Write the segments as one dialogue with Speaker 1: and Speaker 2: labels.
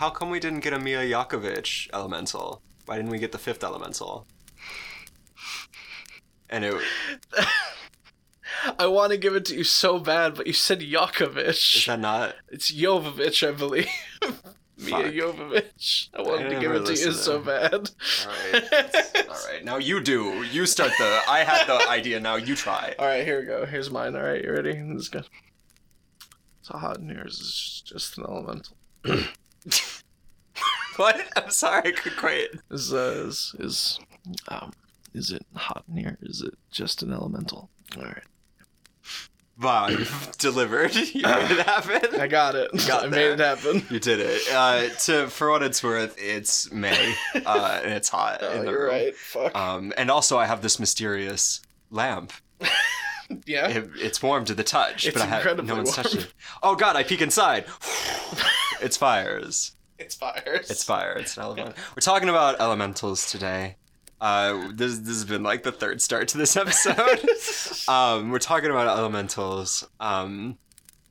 Speaker 1: how come we didn't get a Mia Yakovich elemental? Why didn't we get the fifth elemental? And it
Speaker 2: I want to give it to you so bad, but you said
Speaker 1: is that not
Speaker 2: It's Jovovich, I believe. Mia. Jovovich. I wanted to give it to you
Speaker 1: to
Speaker 2: so bad.
Speaker 1: Alright. Alright, now you do. You start the I had the idea, now you try.
Speaker 2: All right, here we go. Here's mine. All right, you ready? This is good. It's hot in here. It's just an elemental.
Speaker 1: What? I'm sorry, I couldn't quite.
Speaker 2: Is uh, is is um is it hot in here? Is it just an elemental? All right,
Speaker 1: Wow, delivered. You made it happen.
Speaker 2: I got it.
Speaker 1: Got
Speaker 2: I
Speaker 1: there.
Speaker 2: made it happen.
Speaker 1: You did it. Uh, to for what it's worth, it's May, uh, and it's hot
Speaker 2: Oh,
Speaker 1: in the
Speaker 2: you're
Speaker 1: room.
Speaker 2: right. Fuck.
Speaker 1: Um, and also I have this mysterious lamp.
Speaker 2: yeah.
Speaker 1: It, it's warm to the touch,
Speaker 2: It's
Speaker 1: but I have no one's touched it. Oh God! I peek inside. it's fires.
Speaker 2: It's fire.
Speaker 1: It's fire. It's an element. We're talking about elementals today. Uh, this this has been like the third start to this episode. um, we're talking about elementals. Um,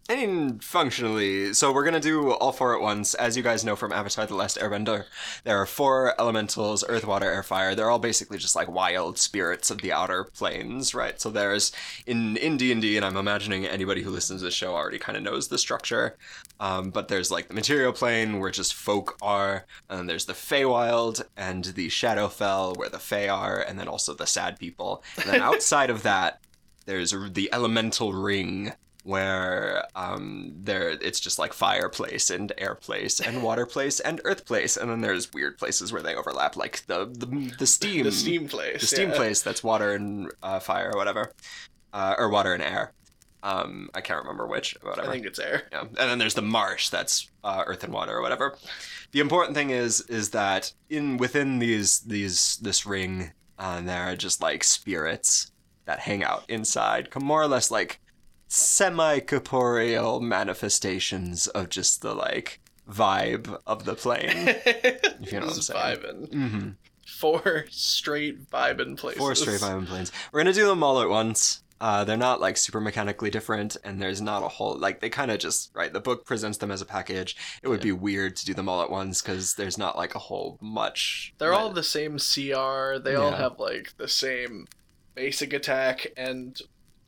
Speaker 1: I mean, functionally, so we're gonna do all four at once. As you guys know from Avatar: The Last Airbender, there are four elementals: Earth, Water, Air, Fire. They're all basically just like wild spirits of the outer planes, right? So there's in in D and D, and I'm imagining anybody who listens to the show already kind of knows the structure. Um, but there's like the material plane where just folk are, and then there's the Feywild and the Shadowfell where the Fey are, and then also the sad people. And then outside of that, there's the elemental ring where um there it's just like fireplace and air place and water place and earth place and then there's weird places where they overlap like the the, the steam
Speaker 2: the steam place.
Speaker 1: the steam
Speaker 2: yeah.
Speaker 1: place that's water and uh, fire or whatever uh, or water and air um i can't remember which
Speaker 2: I think it's air.
Speaker 1: yeah. And then there's the marsh that's uh, earth and water or whatever. The important thing is is that in within these these this ring, uh, there are just like spirits that hang out inside, come more or less like semi corporeal manifestations of just the like vibe of the plane.
Speaker 2: if
Speaker 1: you know what I'm saying.
Speaker 2: Vibing.
Speaker 1: mm-hmm.
Speaker 2: Four straight vibing places.
Speaker 1: Four straight vibing planes. We're gonna do them all at once. Uh, they're not like super mechanically different, and there's not a whole like they kind of just right. The book presents them as a package. It would be weird to do them all at once because there's not like a whole much.
Speaker 2: They're all the same CR. They all have like the same basic attack and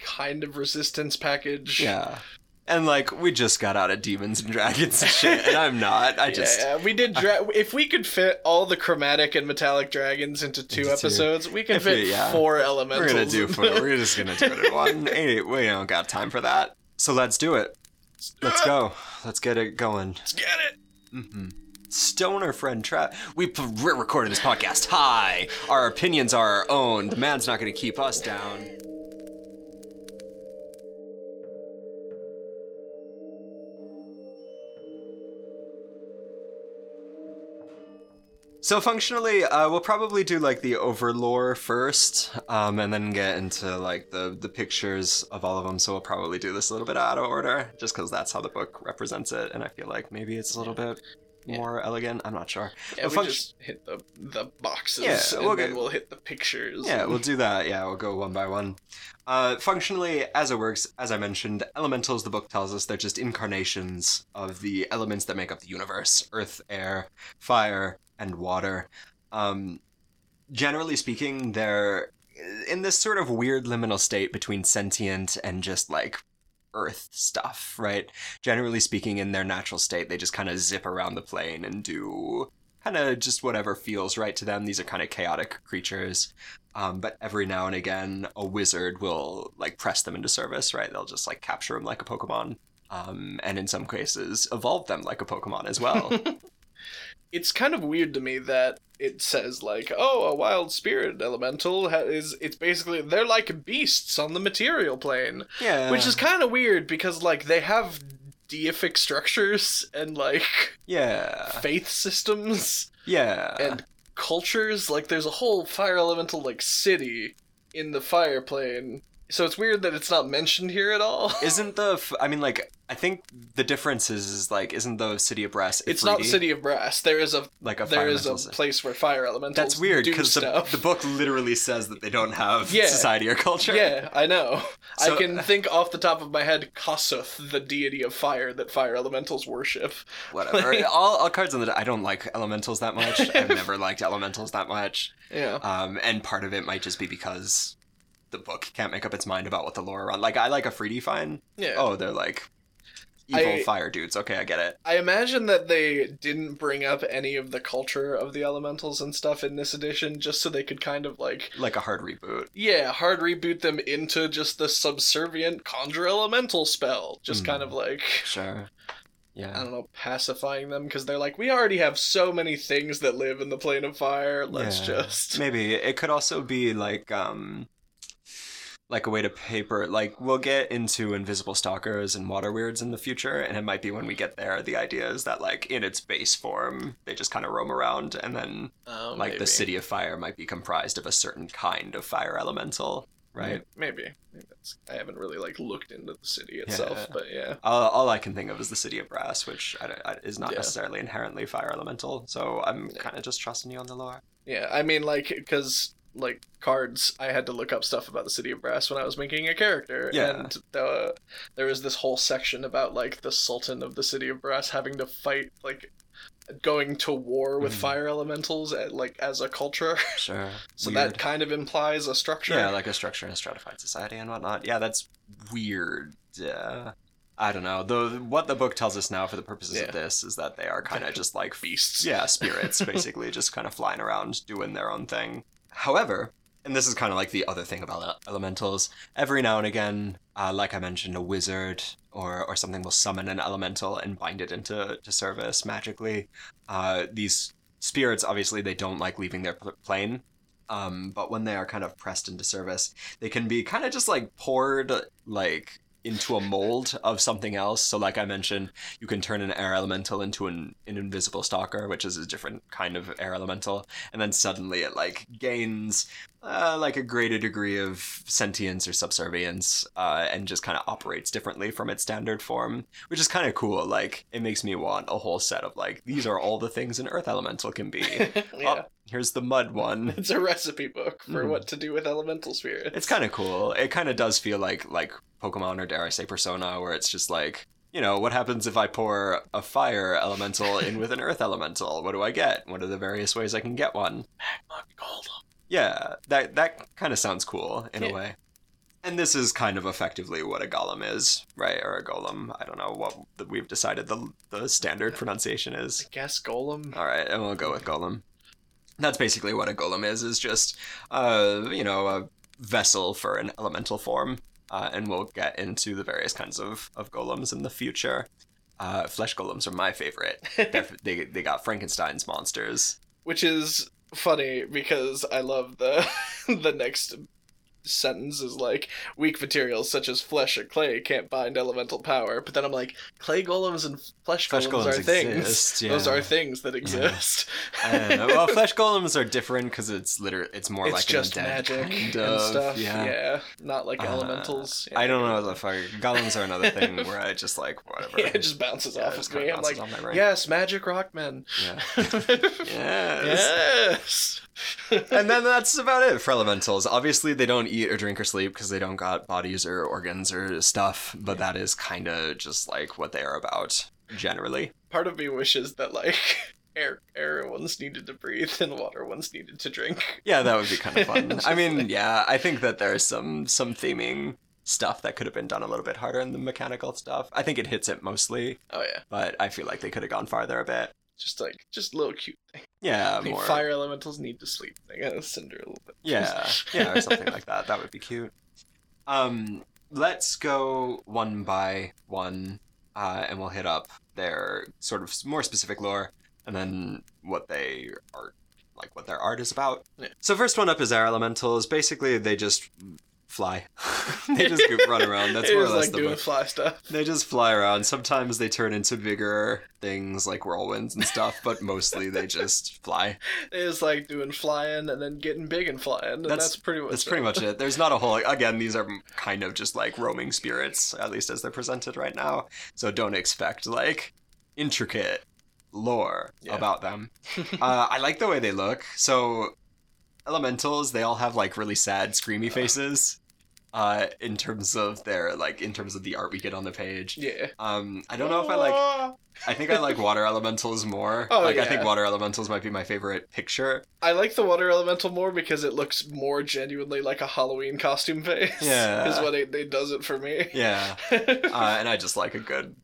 Speaker 2: kind of resistance package.
Speaker 1: yeah, and like we just got out of demons and dragons and shit, and I'm not. I just
Speaker 2: yeah, we did. Dra- if we could fit all the chromatic and metallic dragons into two
Speaker 1: Into two.
Speaker 2: episodes, we can
Speaker 1: If
Speaker 2: fit
Speaker 1: we- yeah.
Speaker 2: four
Speaker 1: we're gonna do
Speaker 2: four.
Speaker 1: we're just gonna do it in one. Ain't- we don't got time for that. So let's do it. Let's go. Let's get it going.
Speaker 2: Let's get it.
Speaker 1: hmm Stoner friend trap. We p- we're recording this podcast. Hi, our opinions are our own. The man's not going to keep us down. So functionally, uh, we'll probably do like the overlore first, um, and then get into like the the pictures of all of them. So we'll probably do this a little bit out of order, just because that's how the book represents it, and I feel like maybe it's a little bit
Speaker 2: Yeah.
Speaker 1: more elegant. I'm not sure.
Speaker 2: Yeah, we
Speaker 1: func-
Speaker 2: just hit the the boxes,
Speaker 1: Yeah,
Speaker 2: and
Speaker 1: we'll
Speaker 2: then
Speaker 1: get-
Speaker 2: we'll hit the pictures.
Speaker 1: Yeah,
Speaker 2: and-
Speaker 1: we'll do that. Yeah, we'll go one by one. Uh, functionally, as it works, as I mentioned, elementals, the book tells us, they're just incarnations of the elements that make up the universe earth, air, fire, and water. Um, generally speaking, they're in this sort of weird liminal state between sentient and just like earth stuff, right? Generally speaking, in their natural state, they just kind of zip around the plane and do kind of just whatever feels right to them. These are kind of chaotic creatures. Um, but every now and again, a wizard will like press them into service, right? They'll just like capture them like a Pokemon. Um, and in some cases, evolve them like a Pokemon as well.
Speaker 2: it's kind of weird to me that it says like, oh, a wild spirit elemental ha- is. It's basically they're like beasts on the material plane,
Speaker 1: yeah.
Speaker 2: which is kind of weird because like they have deific structures and like
Speaker 1: yeah.
Speaker 2: faith systems
Speaker 1: Yeah.
Speaker 2: and cultures. Like there's a whole fire elemental like city in the fire plane. So it's weird that it's not mentioned here at all.
Speaker 1: Isn't the f- I mean like I think the difference is, is like isn't the city of brass
Speaker 2: It's not city of brass. There is a
Speaker 1: like a
Speaker 2: there is a place where fire elementals
Speaker 1: That's weird because the, the book literally says that they don't have
Speaker 2: Yeah.
Speaker 1: society or culture.
Speaker 2: Yeah, I know.
Speaker 1: So-
Speaker 2: I can think off the top of my head Kossuth, the deity of fire that fire elementals worship.
Speaker 1: Whatever. all, all cards on the. I don't like elementals that much. I've never liked elementals that much.
Speaker 2: Yeah.
Speaker 1: Um, and part of it might just be because the book can't make up its mind about what the lore around. Like I like a Freedy fine.
Speaker 2: Yeah.
Speaker 1: Oh, they're like evil
Speaker 2: I-
Speaker 1: fire dudes. Okay, I get it.
Speaker 2: I imagine that they didn't bring up any of the culture of the elementals and stuff in this edition just so they could kind of like
Speaker 1: Like a hard reboot.
Speaker 2: yeah, hard reboot them into just the subservient conjure elemental spell. Just
Speaker 1: Hmm.
Speaker 2: kind of like
Speaker 1: Sure. Yeah.
Speaker 2: I don't know, pacifying them because they're like, we already have so many things that live in the plane of fire. Let's
Speaker 1: Yeah.
Speaker 2: just
Speaker 1: Maybe it could also be like um like a way to paper like we'll get into invisible stalkers and water weirds in the future and it might be when we get there the idea is that like in its base form they just kind of roam around and then
Speaker 2: Oh,
Speaker 1: like the city of fire might be comprised of a certain kind of fire elemental right
Speaker 2: Maybe. Maybe. I haven't really like looked into the city itself,
Speaker 1: Yeah.
Speaker 2: but yeah.
Speaker 1: all, all i can think of is the city of brass which I, I- is not
Speaker 2: Yeah.
Speaker 1: necessarily inherently fire elemental so i'm
Speaker 2: Yeah.
Speaker 1: kind of just trusting you on the lore
Speaker 2: Yeah, I mean, like, because like cards, I had to look up stuff about the city of brass when I was making a character,
Speaker 1: Yeah.
Speaker 2: and the, there was this whole section about like the sultan of the city of brass having to fight like going to war with
Speaker 1: Mhm.
Speaker 2: fire elementals at, like as a culture.
Speaker 1: sure
Speaker 2: so
Speaker 1: Weird.
Speaker 2: that kind of implies a structure.
Speaker 1: Yeah, like a structure in a stratified society and whatnot. Yeah, that's weird. Uh, I don't know. The what the book tells us now, for the purposes
Speaker 2: Yeah.
Speaker 1: of this, is that they are kind of just like
Speaker 2: beasts.
Speaker 1: yeah, spirits, basically, just kind of flying around doing their own thing. However, and this is kind of like the other thing about elementals. Every now and again, uh, like I mentioned, a wizard or or something will summon an elemental and bind it into to service magically. Uh, these spirits, obviously, they don't like leaving their plane. Um, but when they are kind of pressed into service, they can be kind of just like poured like into a mold of something else. So, like I mentioned, you can turn an air elemental into an, an invisible stalker, which is a different kind of air elemental, and then suddenly it like gains uh, like a greater degree of sentience or subservience, uh, and just kind of operates differently from its standard form, which is kind of cool. Like it makes me want a whole set of like these are all the things an earth elemental can be.
Speaker 2: yeah.
Speaker 1: Here's the mud one.
Speaker 2: It's a recipe book for
Speaker 1: Mhm.
Speaker 2: what to do with elemental spirits.
Speaker 1: It's kind of cool. It kind of does feel like like Pokemon or dare I say Persona, where it's just like, you know, what happens if I pour a fire elemental in with an earth elemental? What do I get? What are the various ways I can get one?
Speaker 2: Magma Golem.
Speaker 1: Yeah, that that kind of sounds cool in
Speaker 2: Yeah.
Speaker 1: a way. And this is kind of effectively what a golem is, right? Or a golem. I don't know what we've decided the the standard pronunciation is.
Speaker 2: I guess Golem.
Speaker 1: All right, and we'll go with golem. That's basically what a golem is. Is just, uh, you know, a vessel for an elemental form. Uh, and we'll get into the various kinds of, of golems in the future. Uh, flesh golems are my favorite. They they got Frankenstein's monsters.
Speaker 2: which is funny because I love the the next sentence is like weak materials such as flesh or clay can't bind elemental power but then i'm like clay golems and flesh,
Speaker 1: Flesh
Speaker 2: golems,
Speaker 1: golems
Speaker 2: are things
Speaker 1: exist,
Speaker 2: those are things that exist
Speaker 1: know. Well, flesh golems are different because it's literally it's more
Speaker 2: it's
Speaker 1: like
Speaker 2: just magic
Speaker 1: kind
Speaker 2: and stuff
Speaker 1: Yeah.
Speaker 2: yeah. not like
Speaker 1: Uh,
Speaker 2: elementals
Speaker 1: I don't know the fuck. Golems are another thing where I just like whatever.
Speaker 2: yeah, it just bounces
Speaker 1: Yeah,
Speaker 2: off of me i'm like
Speaker 1: off my brain.
Speaker 2: yes magic rockmen
Speaker 1: Yeah. Yes.
Speaker 2: yes
Speaker 1: and then that's about it for elementals. Obviously, they don't eat or drink or sleep because they don't got bodies or organs or stuff. But that is kind of just like what they are about generally.
Speaker 2: part of me wishes that like air air ones needed to breathe and water ones needed to drink.
Speaker 1: Yeah, that would be kind of fun. I mean,
Speaker 2: like-
Speaker 1: yeah, I think that there's some some theming stuff that could have been done a little bit harder in the mechanical stuff. I think it hits it mostly,
Speaker 2: Oh yeah,
Speaker 1: but I feel like they could have gone farther a bit.
Speaker 2: Just like just a little cute thing.
Speaker 1: Yeah,
Speaker 2: I think
Speaker 1: more.
Speaker 2: fire elementals need to sleep. They gotta cinder a little bit.
Speaker 1: Yeah, yeah, or something like that. That would be cute. Um, let's go one by one, uh, and we'll hit up their sort of more specific lore, and then what they are like, what their art is about.
Speaker 2: Yeah.
Speaker 1: So first one up is air elementals. Basically, they just fly. they just go- run around. That's more or less
Speaker 2: like
Speaker 1: the
Speaker 2: doing
Speaker 1: book.
Speaker 2: fly stuff.
Speaker 1: They just fly around. Sometimes they turn into bigger things like whirlwinds and stuff, but mostly they just fly.
Speaker 2: It is like doing flying and then getting big and flying. And
Speaker 1: That's-
Speaker 2: that's, pretty much
Speaker 1: That's pretty much it. There's not a whole. Again, these are kind of just like roaming spirits, at least as they're presented right now. So don't expect like intricate lore
Speaker 2: Yeah.
Speaker 1: about them. uh, I like the way they look. So elementals, they all have like really sad, screamy faces. Uh, in terms of their like, in terms of the art we get on the page.
Speaker 2: Yeah.
Speaker 1: Um, I don't know if I like. I think I like water elementals more.
Speaker 2: Oh,
Speaker 1: like I think water elementals might be my favorite picture.
Speaker 2: I like the water elemental more because it looks more genuinely like a Halloween costume face.
Speaker 1: Yeah.
Speaker 2: is what it, it does it for me.
Speaker 1: Yeah. uh, and I just like a good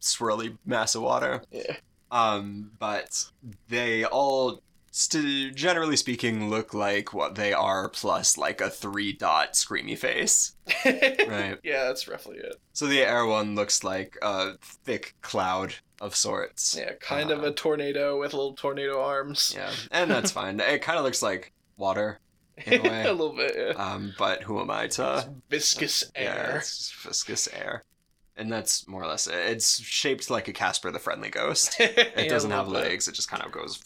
Speaker 1: swirly mass of water.
Speaker 2: yeah.
Speaker 1: Um, but they all, st- generally speaking, look like what they are plus like a three dot screamy face. Right.
Speaker 2: Yeah, that's roughly it.
Speaker 1: So the air one looks like a thick cloud of sorts.
Speaker 2: Yeah, kind of
Speaker 1: Uh,
Speaker 2: a tornado with little tornado arms.
Speaker 1: Yeah, and that's fine. It kind of looks like water in a way.
Speaker 2: a little bit. Yeah.
Speaker 1: Um, but who am I to?
Speaker 2: Viscous
Speaker 1: Yeah,
Speaker 2: air.
Speaker 1: it's viscous air. And that's more or less it. It's shaped like a Casper the Friendly Ghost.
Speaker 2: It
Speaker 1: doesn't have legs. It just kind of goes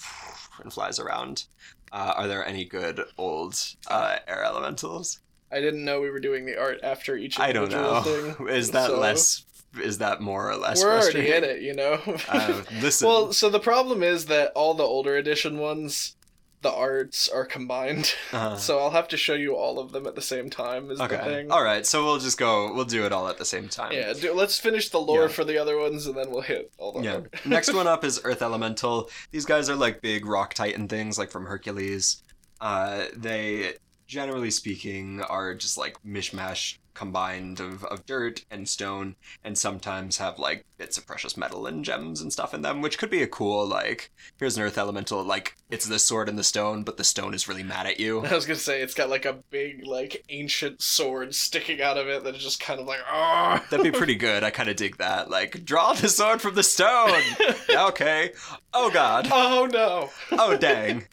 Speaker 1: and flies around. Uh, are there any good old uh, air elementals?
Speaker 2: I didn't know we were doing the art after each
Speaker 1: I don't know.
Speaker 2: thing.
Speaker 1: Is that
Speaker 2: so-
Speaker 1: less? Is that more or less?
Speaker 2: We're already in it, you know.
Speaker 1: Uh, listen.
Speaker 2: well, so the problem is that all the older edition ones, the arts are combined.
Speaker 1: uh,
Speaker 2: So I'll have to show you all of them at the same time. Is the
Speaker 1: okay.
Speaker 2: thing.
Speaker 1: All right. So we'll just go. We'll do it all at the same time.
Speaker 2: Yeah, do, let's finish the lore
Speaker 1: Yeah.
Speaker 2: for the other ones, and then we'll hit all the.
Speaker 1: Yeah. Next one up is Earth Elemental. These guys are like big rock titan things, like from Hercules. Uh, they, generally speaking, are just like mishmash combined of, of dirt and stone, and sometimes have like bits of precious metal and gems and stuff in them, which could be a cool like. Here's an Earth Elemental, like it's the sword and the stone, but the stone is really mad at you.
Speaker 2: I was gonna say it's got like a big like ancient sword sticking out of it that's just kind of like ah.
Speaker 1: That'd be pretty good. I kind of dig that. Like, draw the sword from the stone. Okay. Oh God.
Speaker 2: oh no.
Speaker 1: oh dang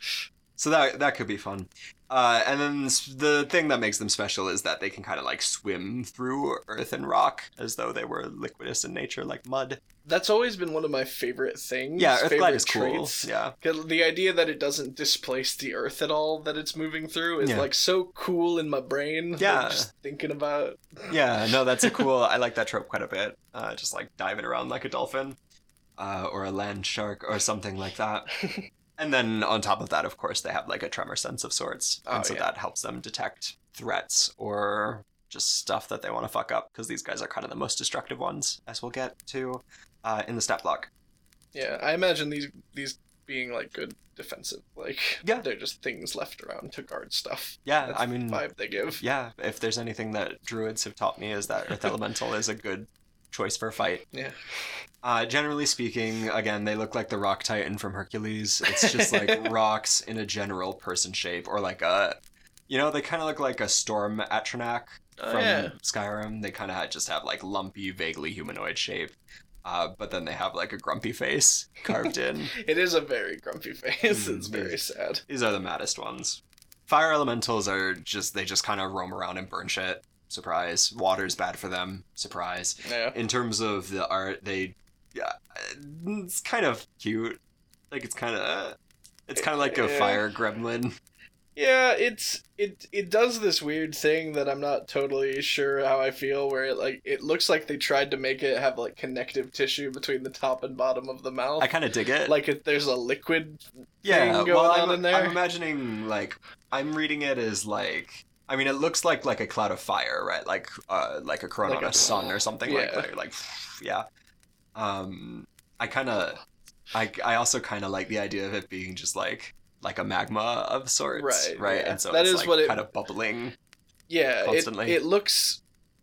Speaker 1: so that that could be fun uh, and then the thing that makes them special is that they can kind of like swim through earth and rock as though they were liquidous in nature like mud
Speaker 2: That's always been one of my favorite things.
Speaker 1: yeah earth
Speaker 2: favorite
Speaker 1: glide is cool Yeah,
Speaker 2: The idea that it doesn't displace the earth at all that it's moving through is
Speaker 1: Yeah.
Speaker 2: like so cool in my brain. like,
Speaker 1: Yeah.
Speaker 2: just thinking about.
Speaker 1: yeah no that's a cool i like that trope quite a bit uh, just like diving around like a dolphin uh, or a land shark or something like that and then on top of that of course they have like a tremor sense of sorts and
Speaker 2: Oh,
Speaker 1: so
Speaker 2: yeah.
Speaker 1: that helps them detect threats or just stuff that they want to fuck up because these guys are kind of the most destructive ones as we'll get to uh, in the stat block
Speaker 2: Yeah, I imagine these these being like good defensive. Like
Speaker 1: Yeah.
Speaker 2: they're just things left around to guard stuff.
Speaker 1: yeah
Speaker 2: That's
Speaker 1: i mean
Speaker 2: vibe they give.
Speaker 1: yeah if there's anything that druids have taught me is that earth elemental is a good choice for a fight
Speaker 2: Yeah.
Speaker 1: Uh, generally speaking, again, they look like the rock titan from Hercules. It's just like rocks in a general person shape, or like a, you know, they kind of look like a storm Atronach
Speaker 2: Oh,
Speaker 1: from
Speaker 2: yeah.
Speaker 1: Skyrim. They kind of just have like lumpy, vaguely humanoid shape, uh, but then they have like a grumpy face carved in.
Speaker 2: It is a very grumpy face.
Speaker 1: Mm,
Speaker 2: it's very sad.
Speaker 1: These are the maddest ones. Fire elementals are just they just kind of roam around and burn shit. Surprise. Water's bad for them. Surprise.
Speaker 2: Yeah.
Speaker 1: in terms of the art they yeah it's kind of cute like it's kind of it's kind of like a
Speaker 2: Yeah.
Speaker 1: fire gremlin
Speaker 2: Yeah, it's it it does this weird thing that I'm not totally sure how I feel where it like it looks like they tried to make it have like connective tissue between the top and bottom of the mouth.
Speaker 1: i kind of dig it
Speaker 2: like if there's a liquid
Speaker 1: yeah
Speaker 2: thing going
Speaker 1: well
Speaker 2: on
Speaker 1: I'm,
Speaker 2: in there.
Speaker 1: I'm imagining like i'm reading it as like i mean it looks like like a cloud of fire right like uh like a corona
Speaker 2: Like
Speaker 1: on
Speaker 2: a-
Speaker 1: a sun or something like that like yeah um i kind of i i also kind of like the idea of it being just like like a magma of sorts
Speaker 2: Right,
Speaker 1: right
Speaker 2: yeah.
Speaker 1: and so
Speaker 2: That
Speaker 1: it's
Speaker 2: is
Speaker 1: like
Speaker 2: what it-
Speaker 1: kind of bubbling
Speaker 2: Yeah, it,
Speaker 1: Constantly.
Speaker 2: it looks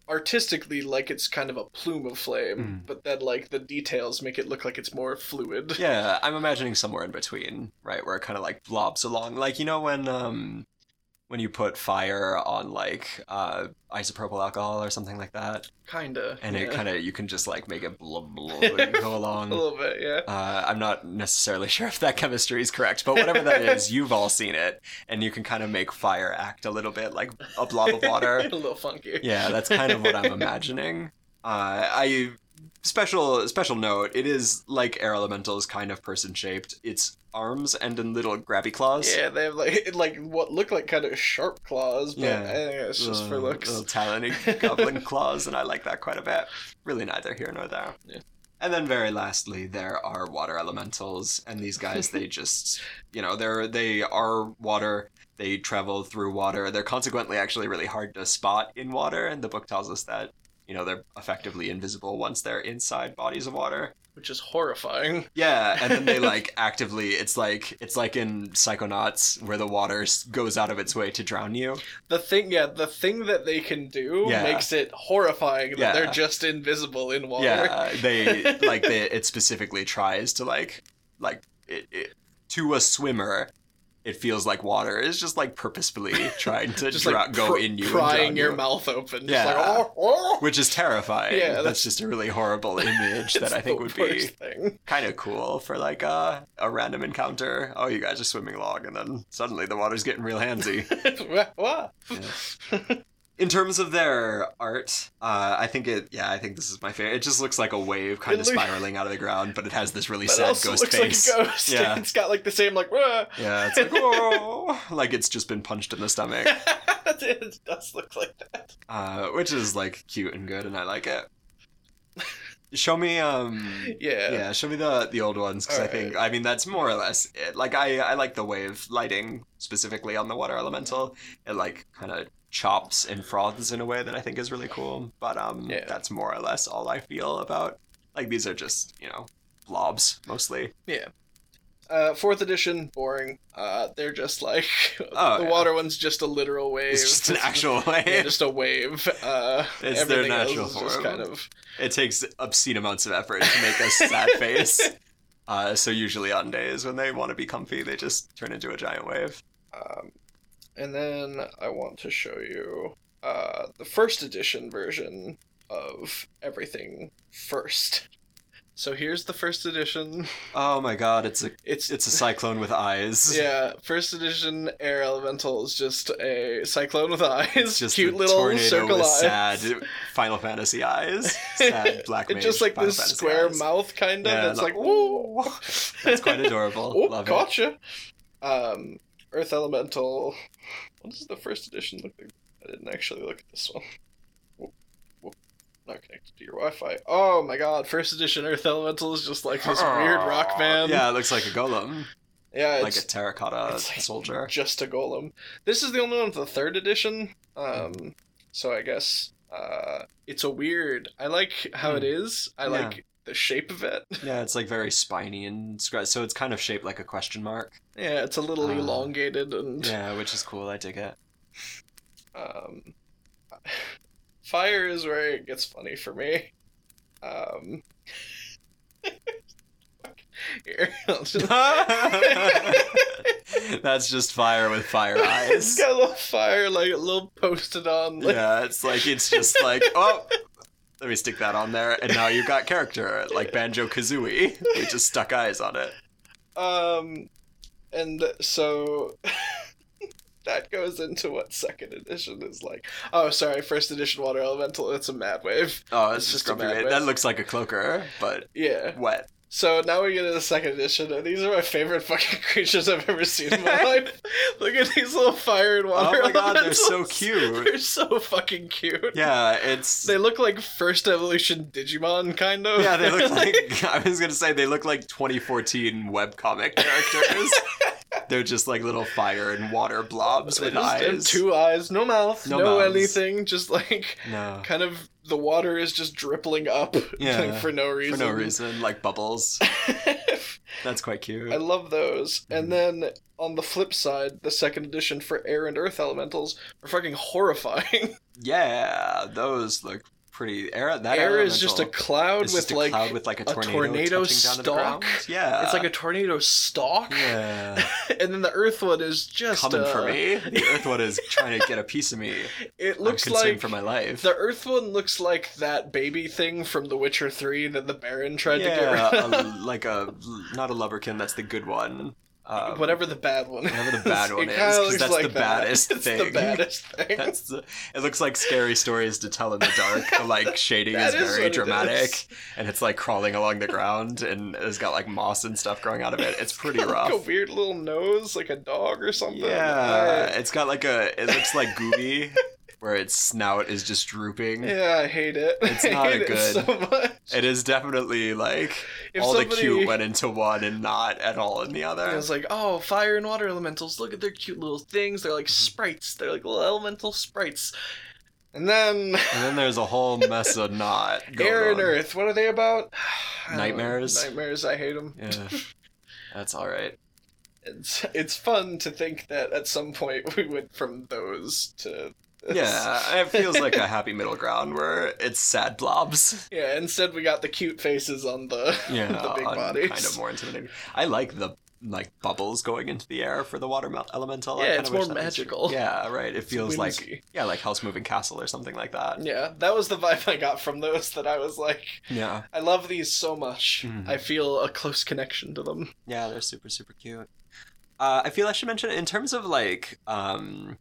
Speaker 2: artistically like it's kind of a plume of flame,
Speaker 1: Mm.
Speaker 2: but then like the details make it look like it's more fluid.
Speaker 1: Yeah, I'm imagining somewhere in between, right, where it kind of like blobs along. Like you know when um when you put fire on like uh, isopropyl alcohol or something like that,
Speaker 2: Kinda.
Speaker 1: and it kind of you can just like make it blah, blah, go along a
Speaker 2: little bit, yeah.
Speaker 1: Uh, I'm not necessarily sure if that chemistry is correct, but whatever that is, you've all seen it, and you can kind of make fire act a little bit like a blob of water.
Speaker 2: a little funky.
Speaker 1: Yeah, that's kind of what I'm imagining. Uh, I special special note. It is like air elementals, kind of person shaped. Its arms end in little grabby claws.
Speaker 2: Yeah, they have like like what look like kind of sharp claws, but
Speaker 1: Yeah.
Speaker 2: I think it's just for
Speaker 1: Little-
Speaker 2: looks.
Speaker 1: Little talony goblin claws, and I like that quite a bit. Really, neither here nor there.
Speaker 2: Yeah.
Speaker 1: And then, very lastly, there are water elementals, and these guys, they just, you know, they're they are water. They travel through water. They're consequently actually really hard to spot in water, and the book tells us that, you know, they're effectively invisible once they're inside bodies of water.
Speaker 2: which is horrifying.
Speaker 1: Yeah, and then they like actively. It's like it's like in Psychonauts where the water goes out of its way to drown you.
Speaker 2: The thing, yeah, the thing that they can do
Speaker 1: Yeah.
Speaker 2: makes it horrifying that
Speaker 1: Yeah.
Speaker 2: they're just invisible in water.
Speaker 1: Yeah, they like they it specifically tries to like like it, it to a swimmer. It feels like water It's just like purposefully trying to
Speaker 2: just
Speaker 1: dra-
Speaker 2: like
Speaker 1: go
Speaker 2: pr-
Speaker 1: in you,
Speaker 2: prying your
Speaker 1: you,
Speaker 2: mouth open. Just
Speaker 1: Yeah.
Speaker 2: like, oh, oh.
Speaker 1: which is terrifying.
Speaker 2: Yeah,
Speaker 1: that's,
Speaker 2: that's-
Speaker 1: just a really horrible image that I think would be kind of cool for like a a random encounter. Oh, you guys are swimming along, and then suddenly the water's getting real handsy.
Speaker 2: What?
Speaker 1: In terms of their art, uh, I think it. Yeah, I think this is my favorite. It just looks like a wave kind
Speaker 2: It
Speaker 1: of
Speaker 2: look-
Speaker 1: spiraling out of the ground, but it has this really sad
Speaker 2: also
Speaker 1: ghost
Speaker 2: looks
Speaker 1: face.
Speaker 2: like a ghost.
Speaker 1: Yeah.
Speaker 2: It's got like the same like. "Wah."
Speaker 1: Yeah, it's like whoa, like it's just been punched in the stomach,
Speaker 2: it does look like that.
Speaker 1: uh, which is like cute and good, and I like it. Show me, um,
Speaker 2: Yeah.
Speaker 1: yeah, show me the the old ones because I think I mean that's more or less it. Like I I like the wave lighting specifically on the water elemental. It like kind of chops and froths in a way that I think is really cool. But um,
Speaker 2: Yeah.
Speaker 1: that's more or less all I feel about. Like these are just you know blobs mostly.
Speaker 2: Uh, fourth edition, boring. Uh, they're just like
Speaker 1: Oh,
Speaker 2: the
Speaker 1: yeah.
Speaker 2: water one's just a literal wave.
Speaker 1: It's just an actual wave.
Speaker 2: yeah, just a wave. Uh,
Speaker 1: It's their natural
Speaker 2: is just
Speaker 1: form.
Speaker 2: kind of
Speaker 1: It takes obscene amounts of effort to make a sad face. Uh, so usually on days when they want to be comfy, they just turn into a giant wave.
Speaker 2: Um, and then I want to show you uh, the first edition version of everything first. So here's the first edition.
Speaker 1: Oh my god, it's a
Speaker 2: It's
Speaker 1: it's a cyclone with eyes.
Speaker 2: yeah, first edition air elemental is just a cyclone with eyes,
Speaker 1: It's just
Speaker 2: cute
Speaker 1: a
Speaker 2: little
Speaker 1: tornado
Speaker 2: circle
Speaker 1: with
Speaker 2: eyes.
Speaker 1: sad Final Fantasy eyes. Sad black
Speaker 2: It's just like
Speaker 1: Final
Speaker 2: this
Speaker 1: Fantasy
Speaker 2: square
Speaker 1: eyes.
Speaker 2: mouth kind of.
Speaker 1: Yeah,
Speaker 2: that's like,
Speaker 1: like,
Speaker 2: whoa.
Speaker 1: That's quite adorable.
Speaker 2: Oh,
Speaker 1: Love it.
Speaker 2: gotcha. Um, Earth Elemental. What does the first edition look like? I didn't actually look at this one. Whoop, whoop. Not connected to your Wi-Fi. Oh my god! First edition Earth Elemental is just like this weird rock man.
Speaker 1: Yeah, it looks like a golem,
Speaker 2: yeah,
Speaker 1: like a terracotta
Speaker 2: it's like
Speaker 1: soldier.
Speaker 2: just a golem. This is the only one with the third edition. Um, so I guess uh, it's a weird. I like how it is. I
Speaker 1: Hmm. Yeah.
Speaker 2: like the shape of it.
Speaker 1: Yeah, it's like very spiny and scr- so it's kind of shaped like a question mark.
Speaker 2: Yeah, it's a little
Speaker 1: Uh,
Speaker 2: elongated and
Speaker 1: Yeah, which is cool. I dig it.
Speaker 2: Um, fire is where it gets funny for me. Um, here, just-
Speaker 1: That's just fire with fire
Speaker 2: it's
Speaker 1: eyes.
Speaker 2: got a little fire, like a little posted on. Like,
Speaker 1: Yeah, it's like it's just like oh, let me stick that on there, and now you've got character like Banjo Kazooie. We just stuck eyes on it.
Speaker 2: Um, and so that goes into what second edition is like. Oh, sorry, first edition water elemental. It's a mad wave.
Speaker 1: Oh, it's,
Speaker 2: It's
Speaker 1: just
Speaker 2: just a mad wave.
Speaker 1: That looks like a cloaker, but
Speaker 2: Yeah.
Speaker 1: wet.
Speaker 2: So now we get into the second edition, and these are my favorite fucking creatures I've ever seen in my life. Look at these little fire and water
Speaker 1: Oh my god, they're so cute.
Speaker 2: They're so fucking cute.
Speaker 1: Yeah, it's
Speaker 2: They look like first evolution Digimon, kind of.
Speaker 1: yeah. They look like I was gonna say they look like 2014 webcomic characters. They're just like little fire and water blobs with eyes.
Speaker 2: two eyes, no mouth,
Speaker 1: No
Speaker 2: no, anything. Just like
Speaker 1: No,
Speaker 2: kind of the water is just dripping up
Speaker 1: Yeah,
Speaker 2: like, for no reason.
Speaker 1: for no reason, like bubbles. That's quite cute.
Speaker 2: I love those.
Speaker 1: Mhm.
Speaker 2: And then on the flip side, the second edition for air and earth elementals are fucking horrifying.
Speaker 1: Yeah, those look pretty air. That
Speaker 2: Air is just a cloud with
Speaker 1: just a
Speaker 2: like
Speaker 1: cloud with like a
Speaker 2: a
Speaker 1: tornado,
Speaker 2: tornado
Speaker 1: down to the
Speaker 2: stalk.
Speaker 1: Yeah,
Speaker 2: it's like a tornado stalk.
Speaker 1: yeah.
Speaker 2: and then the Earth one is just
Speaker 1: coming
Speaker 2: uh,
Speaker 1: for me. The Earth one is trying to get a piece of me.
Speaker 2: It looks like
Speaker 1: for my life.
Speaker 2: the Earth one looks like that baby thing from The Witcher Three that the Baron tried to get
Speaker 1: yeah,
Speaker 2: rid of.
Speaker 1: a, like a not a lubberkin. That's the good one. Um,
Speaker 2: Whatever the bad one is.
Speaker 1: whatever the bad one is,
Speaker 2: kinda
Speaker 1: 'cause
Speaker 2: looks
Speaker 1: that's
Speaker 2: like
Speaker 1: the
Speaker 2: that.
Speaker 1: baddest
Speaker 2: it's the
Speaker 1: thing.
Speaker 2: baddest thing.
Speaker 1: That's the, it looks like scary stories to tell in the dark. The like shading is
Speaker 2: is
Speaker 1: very dramatic,
Speaker 2: is.
Speaker 1: and it's like crawling along the ground, and it's got like moss and stuff growing out of it. It's pretty rough.
Speaker 2: Like a weird little nose, like a dog or something.
Speaker 1: Yeah,
Speaker 2: Uh,
Speaker 1: it's got like a. It looks like Gooby, where its snout is just drooping.
Speaker 2: yeah, I hate it.
Speaker 1: It's
Speaker 2: I
Speaker 1: not a
Speaker 2: hate it
Speaker 1: good-
Speaker 2: so much.
Speaker 1: It is definitely like
Speaker 2: If
Speaker 1: all the cute went into one and not at all in the
Speaker 2: And
Speaker 1: other.
Speaker 2: it's like, oh, fire and water elementals. Look at their cute little things. They're like
Speaker 1: Mm-hmm.
Speaker 2: sprites. They're like little elemental sprites. And then
Speaker 1: And then there's a whole mess of not. going
Speaker 2: air and
Speaker 1: on.
Speaker 2: earth. What are they about?
Speaker 1: Nightmares?
Speaker 2: Nightmares. I hate them.
Speaker 1: Yeah, that's all right.
Speaker 2: It's it's fun to think that at some point we went from those to.
Speaker 1: Yeah, it feels like a happy middle ground where it's sad blobs.
Speaker 2: Yeah. Instead, we got the cute faces on the
Speaker 1: Yeah,
Speaker 2: the big bodies.
Speaker 1: kind of more intimidating. I like the like bubbles going into the air for the water elemental.
Speaker 2: Yeah, it's more magical.
Speaker 1: Yeah, right. It feels like yeah, like Howl's Moving Castle or something like that.
Speaker 2: Yeah, that was the vibe I got from those. That I was like,
Speaker 1: Yeah,
Speaker 2: I love these so much.
Speaker 1: Mhm.
Speaker 2: I feel a close connection to them.
Speaker 1: yeah, they're super super cute. Uh, I feel I should mention in terms of like um,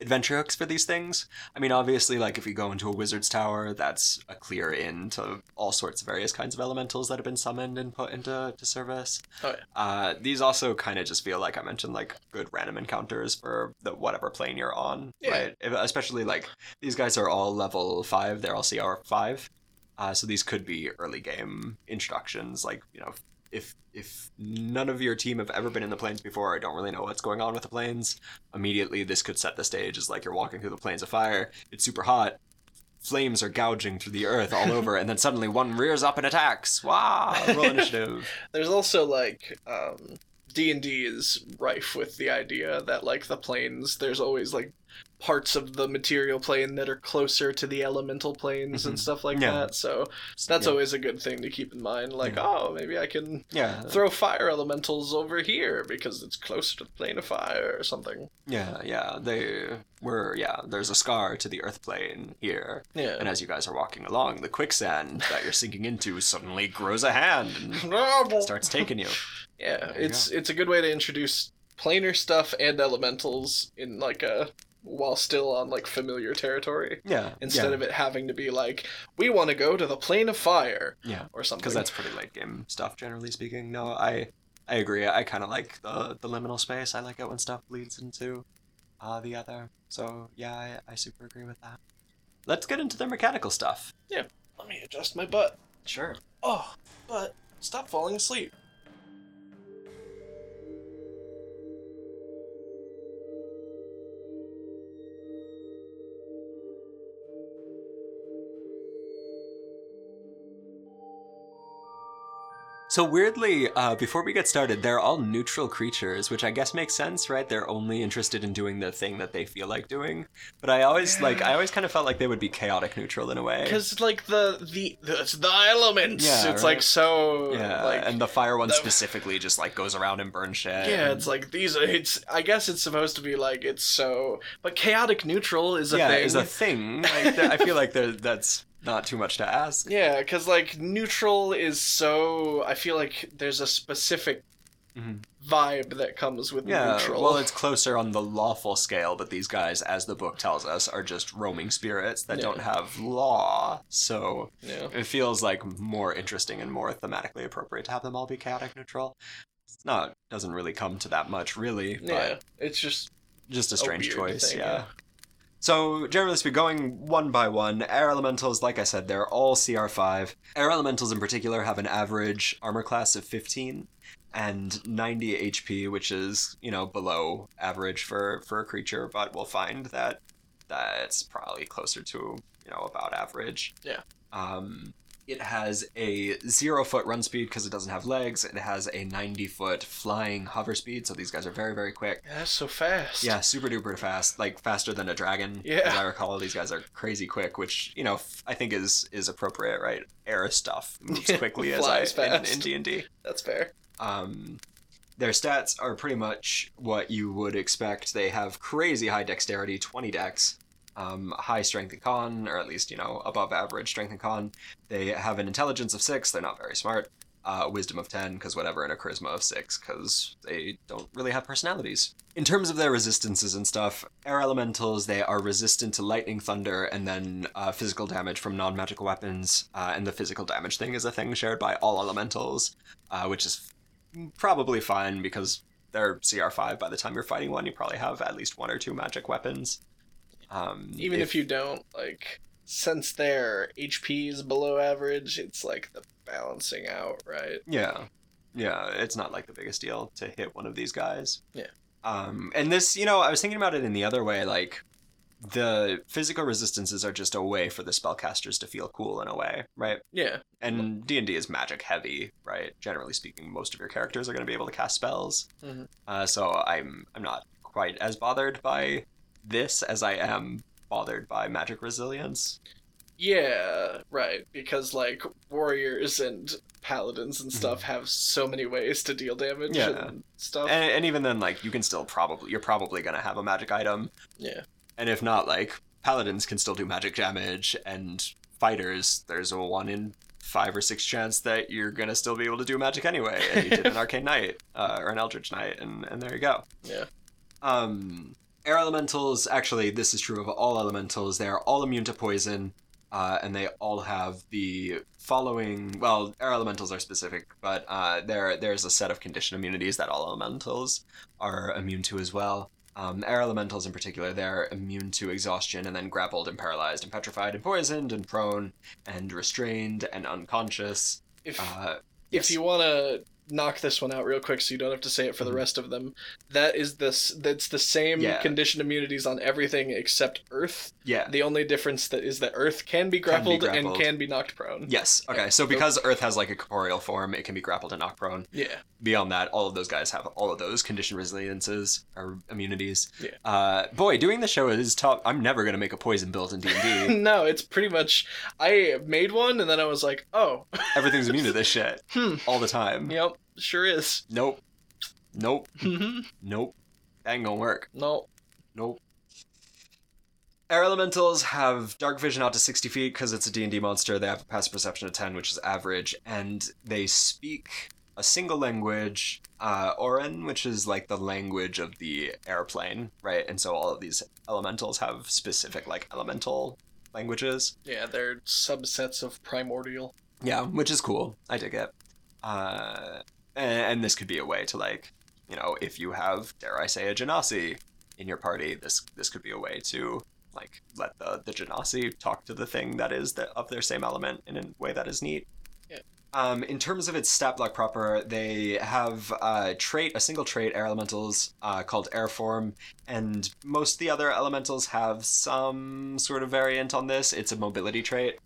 Speaker 1: adventure hooks for these things. I mean, obviously, like if you go into a wizard's tower, that's a clear in to all sorts of various kinds of elementals that have been summoned and put into to service.
Speaker 2: Oh, yeah.
Speaker 1: Uh, these also kind of just feel like I mentioned, like good random encounters for the whatever plane you're on,
Speaker 2: Yeah.
Speaker 1: right? Especially like these guys are all level five; they're all CR five, uh, so these could be early game introductions. Like you know, if if none of your team have ever been in the planes before, or don't really know what's going on with the planes, immediately this could set the stage as like you're walking through the plains of fire. It's super hot. Flames are gouging through the earth all over, and then suddenly one rears up and attacks. Wow! Roll initiative.
Speaker 2: There's also like um D&D is rife with the idea that like the planes there's always like parts of the material plane that are closer to the elemental planes and
Speaker 1: Mhm.
Speaker 2: stuff like
Speaker 1: Yeah.
Speaker 2: that. So that's
Speaker 1: yeah.
Speaker 2: always a good thing to keep in mind like
Speaker 1: Yeah.
Speaker 2: oh, maybe I can
Speaker 1: yeah.
Speaker 2: throw fire elementals over here because it's closer to the plane of fire or something.
Speaker 1: Yeah, yeah, they were. Yeah, there's a scar to the earth plane here,
Speaker 2: Yeah.
Speaker 1: and as you guys are walking along, the quicksand that you're sinking into suddenly grows a hand and starts taking you.
Speaker 2: Yeah,
Speaker 1: There you
Speaker 2: it's it's a good way to introduce planar stuff and elementals in like a while still on like familiar territory
Speaker 1: Yeah,
Speaker 2: instead
Speaker 1: yeah,
Speaker 2: of it having to be like we want to go to the plane of fire
Speaker 1: yeah,
Speaker 2: or something.
Speaker 1: because that's pretty late game stuff, generally speaking. No, I, I agree. I kind of like the the liminal space. I like it when stuff leads into, uh, the other. So yeah, I, I super agree with that. Let's get into the mechanical stuff. Yeah.
Speaker 2: Let me adjust my butt.
Speaker 1: Sure.
Speaker 2: Oh, but stop falling asleep.
Speaker 1: So weirdly, uh, before we get started, they're all neutral creatures, which I guess makes sense, right? They're only interested in doing the thing that they feel like doing. But I always like, I always kind of felt like they would be chaotic neutral in a way.
Speaker 2: Because like the the the, it's the elements.
Speaker 1: Yeah,
Speaker 2: it's
Speaker 1: right.
Speaker 2: like so
Speaker 1: yeah,
Speaker 2: like
Speaker 1: and the fire one
Speaker 2: the-
Speaker 1: specifically just like goes around and burns shit.
Speaker 2: yeah, it's like these. Are, it's I guess it's supposed to be like it's so, but chaotic neutral is a
Speaker 1: yeah,
Speaker 2: thing.
Speaker 1: is a thing. Like, I feel like that's not too much to ask.
Speaker 2: Yeah, because like neutral is so. I feel like there's a specific
Speaker 1: Mhm.
Speaker 2: vibe that comes with
Speaker 1: Yeah,
Speaker 2: neutral.
Speaker 1: well, it's closer on the lawful scale, but these guys, as the book tells us, are just roaming spirits that
Speaker 2: Yeah.
Speaker 1: don't have law. So
Speaker 2: yeah.
Speaker 1: it feels like more interesting and more thematically appropriate to have them all be chaotic neutral. It's not doesn't really come to that much, really, but
Speaker 2: Yeah, it's just
Speaker 1: just a strange choice,
Speaker 2: thing,
Speaker 1: yeah.
Speaker 2: yeah.
Speaker 1: So generally speaking, going one by one, air elementals, like I said, they're all CR5. Air elementals in particular have an average armor class of 15 and 90 HP, which is you know below average for for a creature, but we'll find that that's probably closer to you know about average.
Speaker 2: Yeah.
Speaker 1: Um, It has a zero foot run speed because it doesn't have legs. It has a 90 foot flying hover speed, so these guys are very, very quick.
Speaker 2: Yeah, that's so fast.
Speaker 1: Yeah, super duper fast, like faster than a dragon.
Speaker 2: Yeah.
Speaker 1: As I recall, these guys are crazy quick, which you know f- I think is is appropriate, right? Air stuff moves quickly as I in,
Speaker 2: fast.
Speaker 1: in D and D.
Speaker 2: That's fair.
Speaker 1: Um, their stats are pretty much what you would expect. They have crazy high dexterity, 20 dex, um, high strength and con, or at least, you know, above average strength and con. They have an intelligence of 6, they're not very smart. Uh, wisdom of 10, because whatever, and a charisma of 6, because they don't really have personalities. In terms of their resistances and stuff, air elementals, they are resistant to lightning, thunder, and then uh, physical damage from non magical weapons. Uh, and the physical damage thing is a thing shared by all elementals, uh, which is probably fine because they're CR5 by the time you're fighting one. You probably have at least one or two magic weapons. Um,
Speaker 2: Even if, you don't, like, since their HP is below average, it's like the balancing out, right?
Speaker 1: Yeah. Yeah, it's not like the biggest deal to hit one of these guys.
Speaker 2: Yeah.
Speaker 1: Um, and this, you know, I was thinking about it in the other way, like the physical resistances are just a way for the spellcasters to feel cool in a way, right?
Speaker 2: Yeah.
Speaker 1: And D and D is magic heavy, right? Generally speaking, most of your characters are going to be able to cast spells.
Speaker 2: Mhm.
Speaker 1: Uh, so I'm I'm not quite as bothered by this as I am bothered by magic resilience.
Speaker 2: Yeah, right. Because like warriors and paladins and stuff
Speaker 1: Mm-hmm.
Speaker 2: have so many ways to deal damage
Speaker 1: Yeah.
Speaker 2: and stuff.
Speaker 1: And, and even then, like you can still probably you're probably going to have a magic item,
Speaker 2: yeah.
Speaker 1: and if not, like paladins can still do magic damage, and fighters there's a one in five or six chance that you're gonna still be able to do magic anyway, and you did an arcane knight uh, or an eldritch knight, and and there you go.
Speaker 2: Yeah.
Speaker 1: Um, air elementals, actually, this is true of all elementals. They are all immune to poison, uh, and they all have the following. Well, air elementals are specific, but uh, there there's a set of condition immunities that all elementals are immune to as well. Um, air elementals in particular, they're immune to exhaustion and then grappled and paralyzed and petrified and poisoned and prone and restrained and unconscious.
Speaker 2: If
Speaker 1: Uh,
Speaker 2: if you want to knock this one out real quick so you don't have to say it for the
Speaker 1: Mhm.
Speaker 2: rest of them, that is this that's the same
Speaker 1: Yeah.
Speaker 2: condition immunities on everything except earth.
Speaker 1: yeah,
Speaker 2: The only difference that is that earth can be grappled, and
Speaker 1: grappled.
Speaker 2: can be knocked prone.
Speaker 1: Yes. Okay. So because Earth has like a corporeal form, it can be grappled and knocked prone.
Speaker 2: Yeah.
Speaker 1: Beyond that, all of those guys have all of those condition resiliences or immunities.
Speaker 2: Yeah.
Speaker 1: Uh, boy, doing the show is tough. I'm never gonna make a poison build in D and D.
Speaker 2: no, it's pretty much I made one and then I was like, "Oh,
Speaker 1: Everything's immune to this shit
Speaker 2: hmm,
Speaker 1: all the time.
Speaker 2: yep, sure is."
Speaker 1: Nope. Nope. Nope. That ain't gonna work.
Speaker 2: Nope.
Speaker 1: Nope. Air elementals have dark vision out to 60 feet because it's a D&D monster. They have a passive perception of 10, which is average, and they speak a single language, uh, Auran, which is like the language of the airplane, right? And so all of these elementals have specific like elemental languages.
Speaker 2: Yeah, they're subsets of primordial.
Speaker 1: Yeah, which is cool. I dig it. Uh, and, and this could be a way to like, you know, if you have, dare I say, a Genasi in your party, this this could be a way to like let the the Genasi talk to the thing that is the, of their same element in a way that is neat.
Speaker 2: Yeah.
Speaker 1: Um, in terms of its stat block proper, they have a trait, a single trait, air elementals, uh, called air form, and most of the other elementals have some sort of variant on this. It's a mobility trait.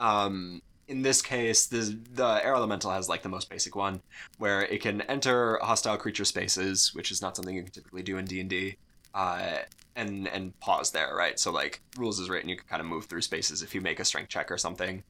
Speaker 1: Um, in this case, the the air elemental has like the most basic one, where it can enter hostile creature spaces, which is not something you can typically do in D and D, uh, and and pause there, right? So like rules is written, you can kind of move through spaces if you make a strength check or something.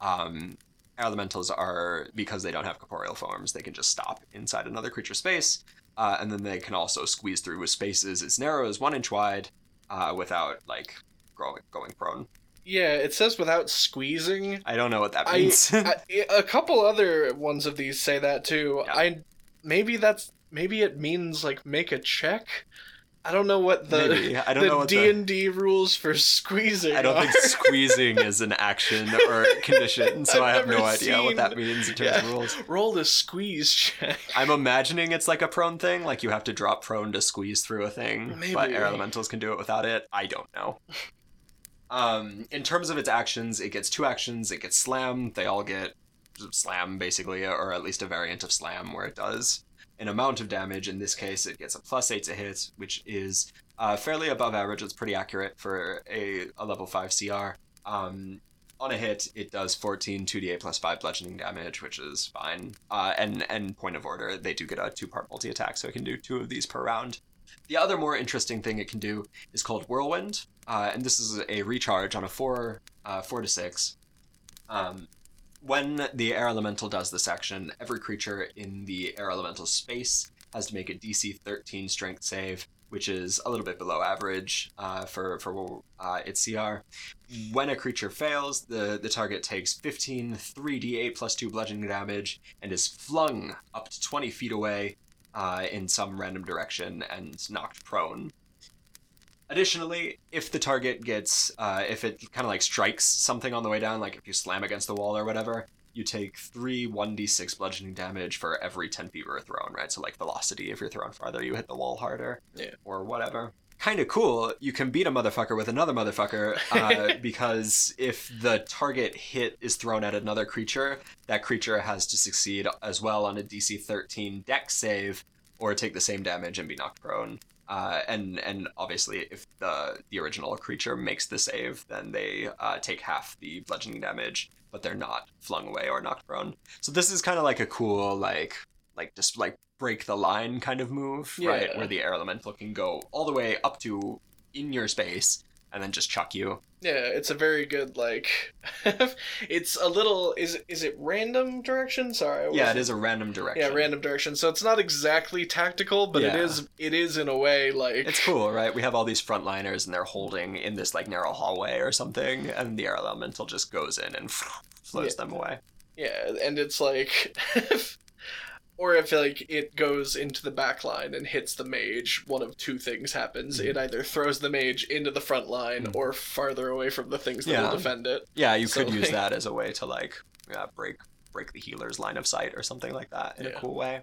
Speaker 1: Um, air elementals are because they don't have corporeal forms, they can just stop inside another creature space, uh, and then they can also squeeze through with spaces as narrow as one inch wide, uh, without like growing going prone.
Speaker 2: Yeah, it says without squeezing.
Speaker 1: I don't know what that means.
Speaker 2: I a couple other ones of these say that too.
Speaker 1: Yeah.
Speaker 2: I maybe that's maybe it means like make a check. I don't know what the
Speaker 1: Maybe. I don't know
Speaker 2: the
Speaker 1: what
Speaker 2: D and D rules for squeezing.
Speaker 1: I don't think squeezing is an action or condition, so
Speaker 2: I've
Speaker 1: I have no idea what that means in terms
Speaker 2: Yeah.
Speaker 1: of rules.
Speaker 2: Roll the squeeze check.
Speaker 1: I'm imagining it's like a prone thing, like you have to drop prone to squeeze through a thing, but air elementals can do it without it. I don't know. Um, in terms of its actions, it gets two actions. It gets slam. They all get slam basically, or at least a variant of slam where it does an amount of damage. In this case, it gets a plus eight to hit, which is uh, fairly above average. It's pretty accurate for a, a level five CR. Um, on a hit, it does 14 2d8 plus 5 bludgeoning damage, which is fine. Uh, and and point of order, they do get a two part multi attack, so it can do two of these per round. The other more interesting thing it can do is called Whirlwind, uh, and this is a recharge on a four uh, four to six. Um, when the air elemental does this action, every creature in the air elemental space has to make a DC 13 strength save, which is a little bit below average uh, for for uh, its CR. When a creature fails, the the target takes 15 3d8 plus two bludgeoning damage and is flung up to 20 feet away uh, in some random direction and knocked prone. Additionally, if the target gets, uh, if it kind of like strikes something on the way down, like if you slam against the wall or whatever, you take three 1d6 bludgeoning damage for every 10 feet you're thrown, right? So, like velocity, if you're thrown farther, you hit the wall harder.
Speaker 2: Yeah.
Speaker 1: Or whatever. Kind of cool. You can beat a motherfucker with another motherfucker uh, because if the target hit is thrown at another creature, that creature has to succeed as well on a DC 13 Dex save or take the same damage and be knocked prone. Uh, and and obviously, if the the original creature makes the save, then they uh, take half the bludgeoning damage, but they're not flung away or knocked prone. So this is kind of like a cool like like just like break the line kind of move, right?
Speaker 2: Yeah.
Speaker 1: Where the air elemental can go all the way up to in your space and then just chuck you.
Speaker 2: Yeah, it's a very good like. it's a little. Is is it random direction? Sorry.
Speaker 1: Yeah, it is a random direction.
Speaker 2: Yeah, random direction. So it's not exactly tactical, but it
Speaker 1: Yeah.
Speaker 2: is. It is in a way like.
Speaker 1: It's cool, right? We have all these frontliners and they're holding in this like narrow hallway or something, and the air elemental just goes in and flows
Speaker 2: Yeah.
Speaker 1: them away.
Speaker 2: Yeah, and it's like. Or if like it goes into the back line and hits the mage, one of two things happens.
Speaker 1: Mhm.
Speaker 2: It either throws the mage into the front line
Speaker 1: Mhm.
Speaker 2: or farther away from the things that
Speaker 1: Yeah.
Speaker 2: will defend it.
Speaker 1: Yeah, you
Speaker 2: So,
Speaker 1: could use that as a way to like yeah, break break the healer's line of sight or something like that in a cool way.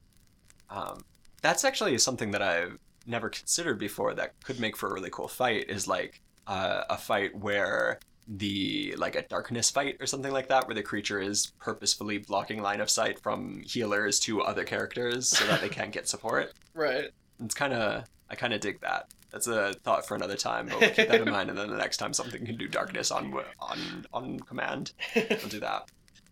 Speaker 1: Um, that's actually something that I've never considered before that could make for a really cool fight is like uh, a fight where the like a darkness fight or something like that where the creature is purposefully blocking line of sight from healers to other characters so that they can't get support.
Speaker 2: Right.
Speaker 1: it's kind of i kind of dig that. That's a thought for another time but we'll keep that in mind and then the next time something can do darkness on on on command we'll do that.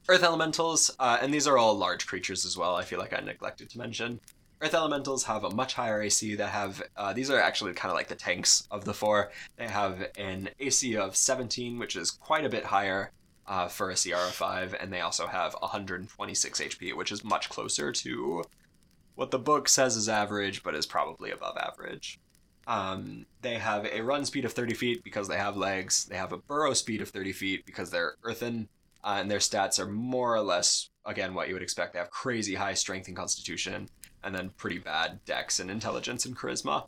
Speaker 1: Earth elementals uh, and these are all large creatures as well i feel like i neglected to mention earth elementals have a much higher ac that have uh, these are actually kind of like the tanks of the four they have an ac of 17 which is quite a bit higher uh, for a CR of 5, and they also have 126 HP, which is much closer to what the book says is average, but is probably above average. Um, they have a run speed of 30 feet because they have legs. They have a burrow speed of 30 feet because they're earthen, uh, and their stats are more or less, again, what you would expect. They have crazy high strength and constitution, and then pretty bad dex and intelligence and charisma.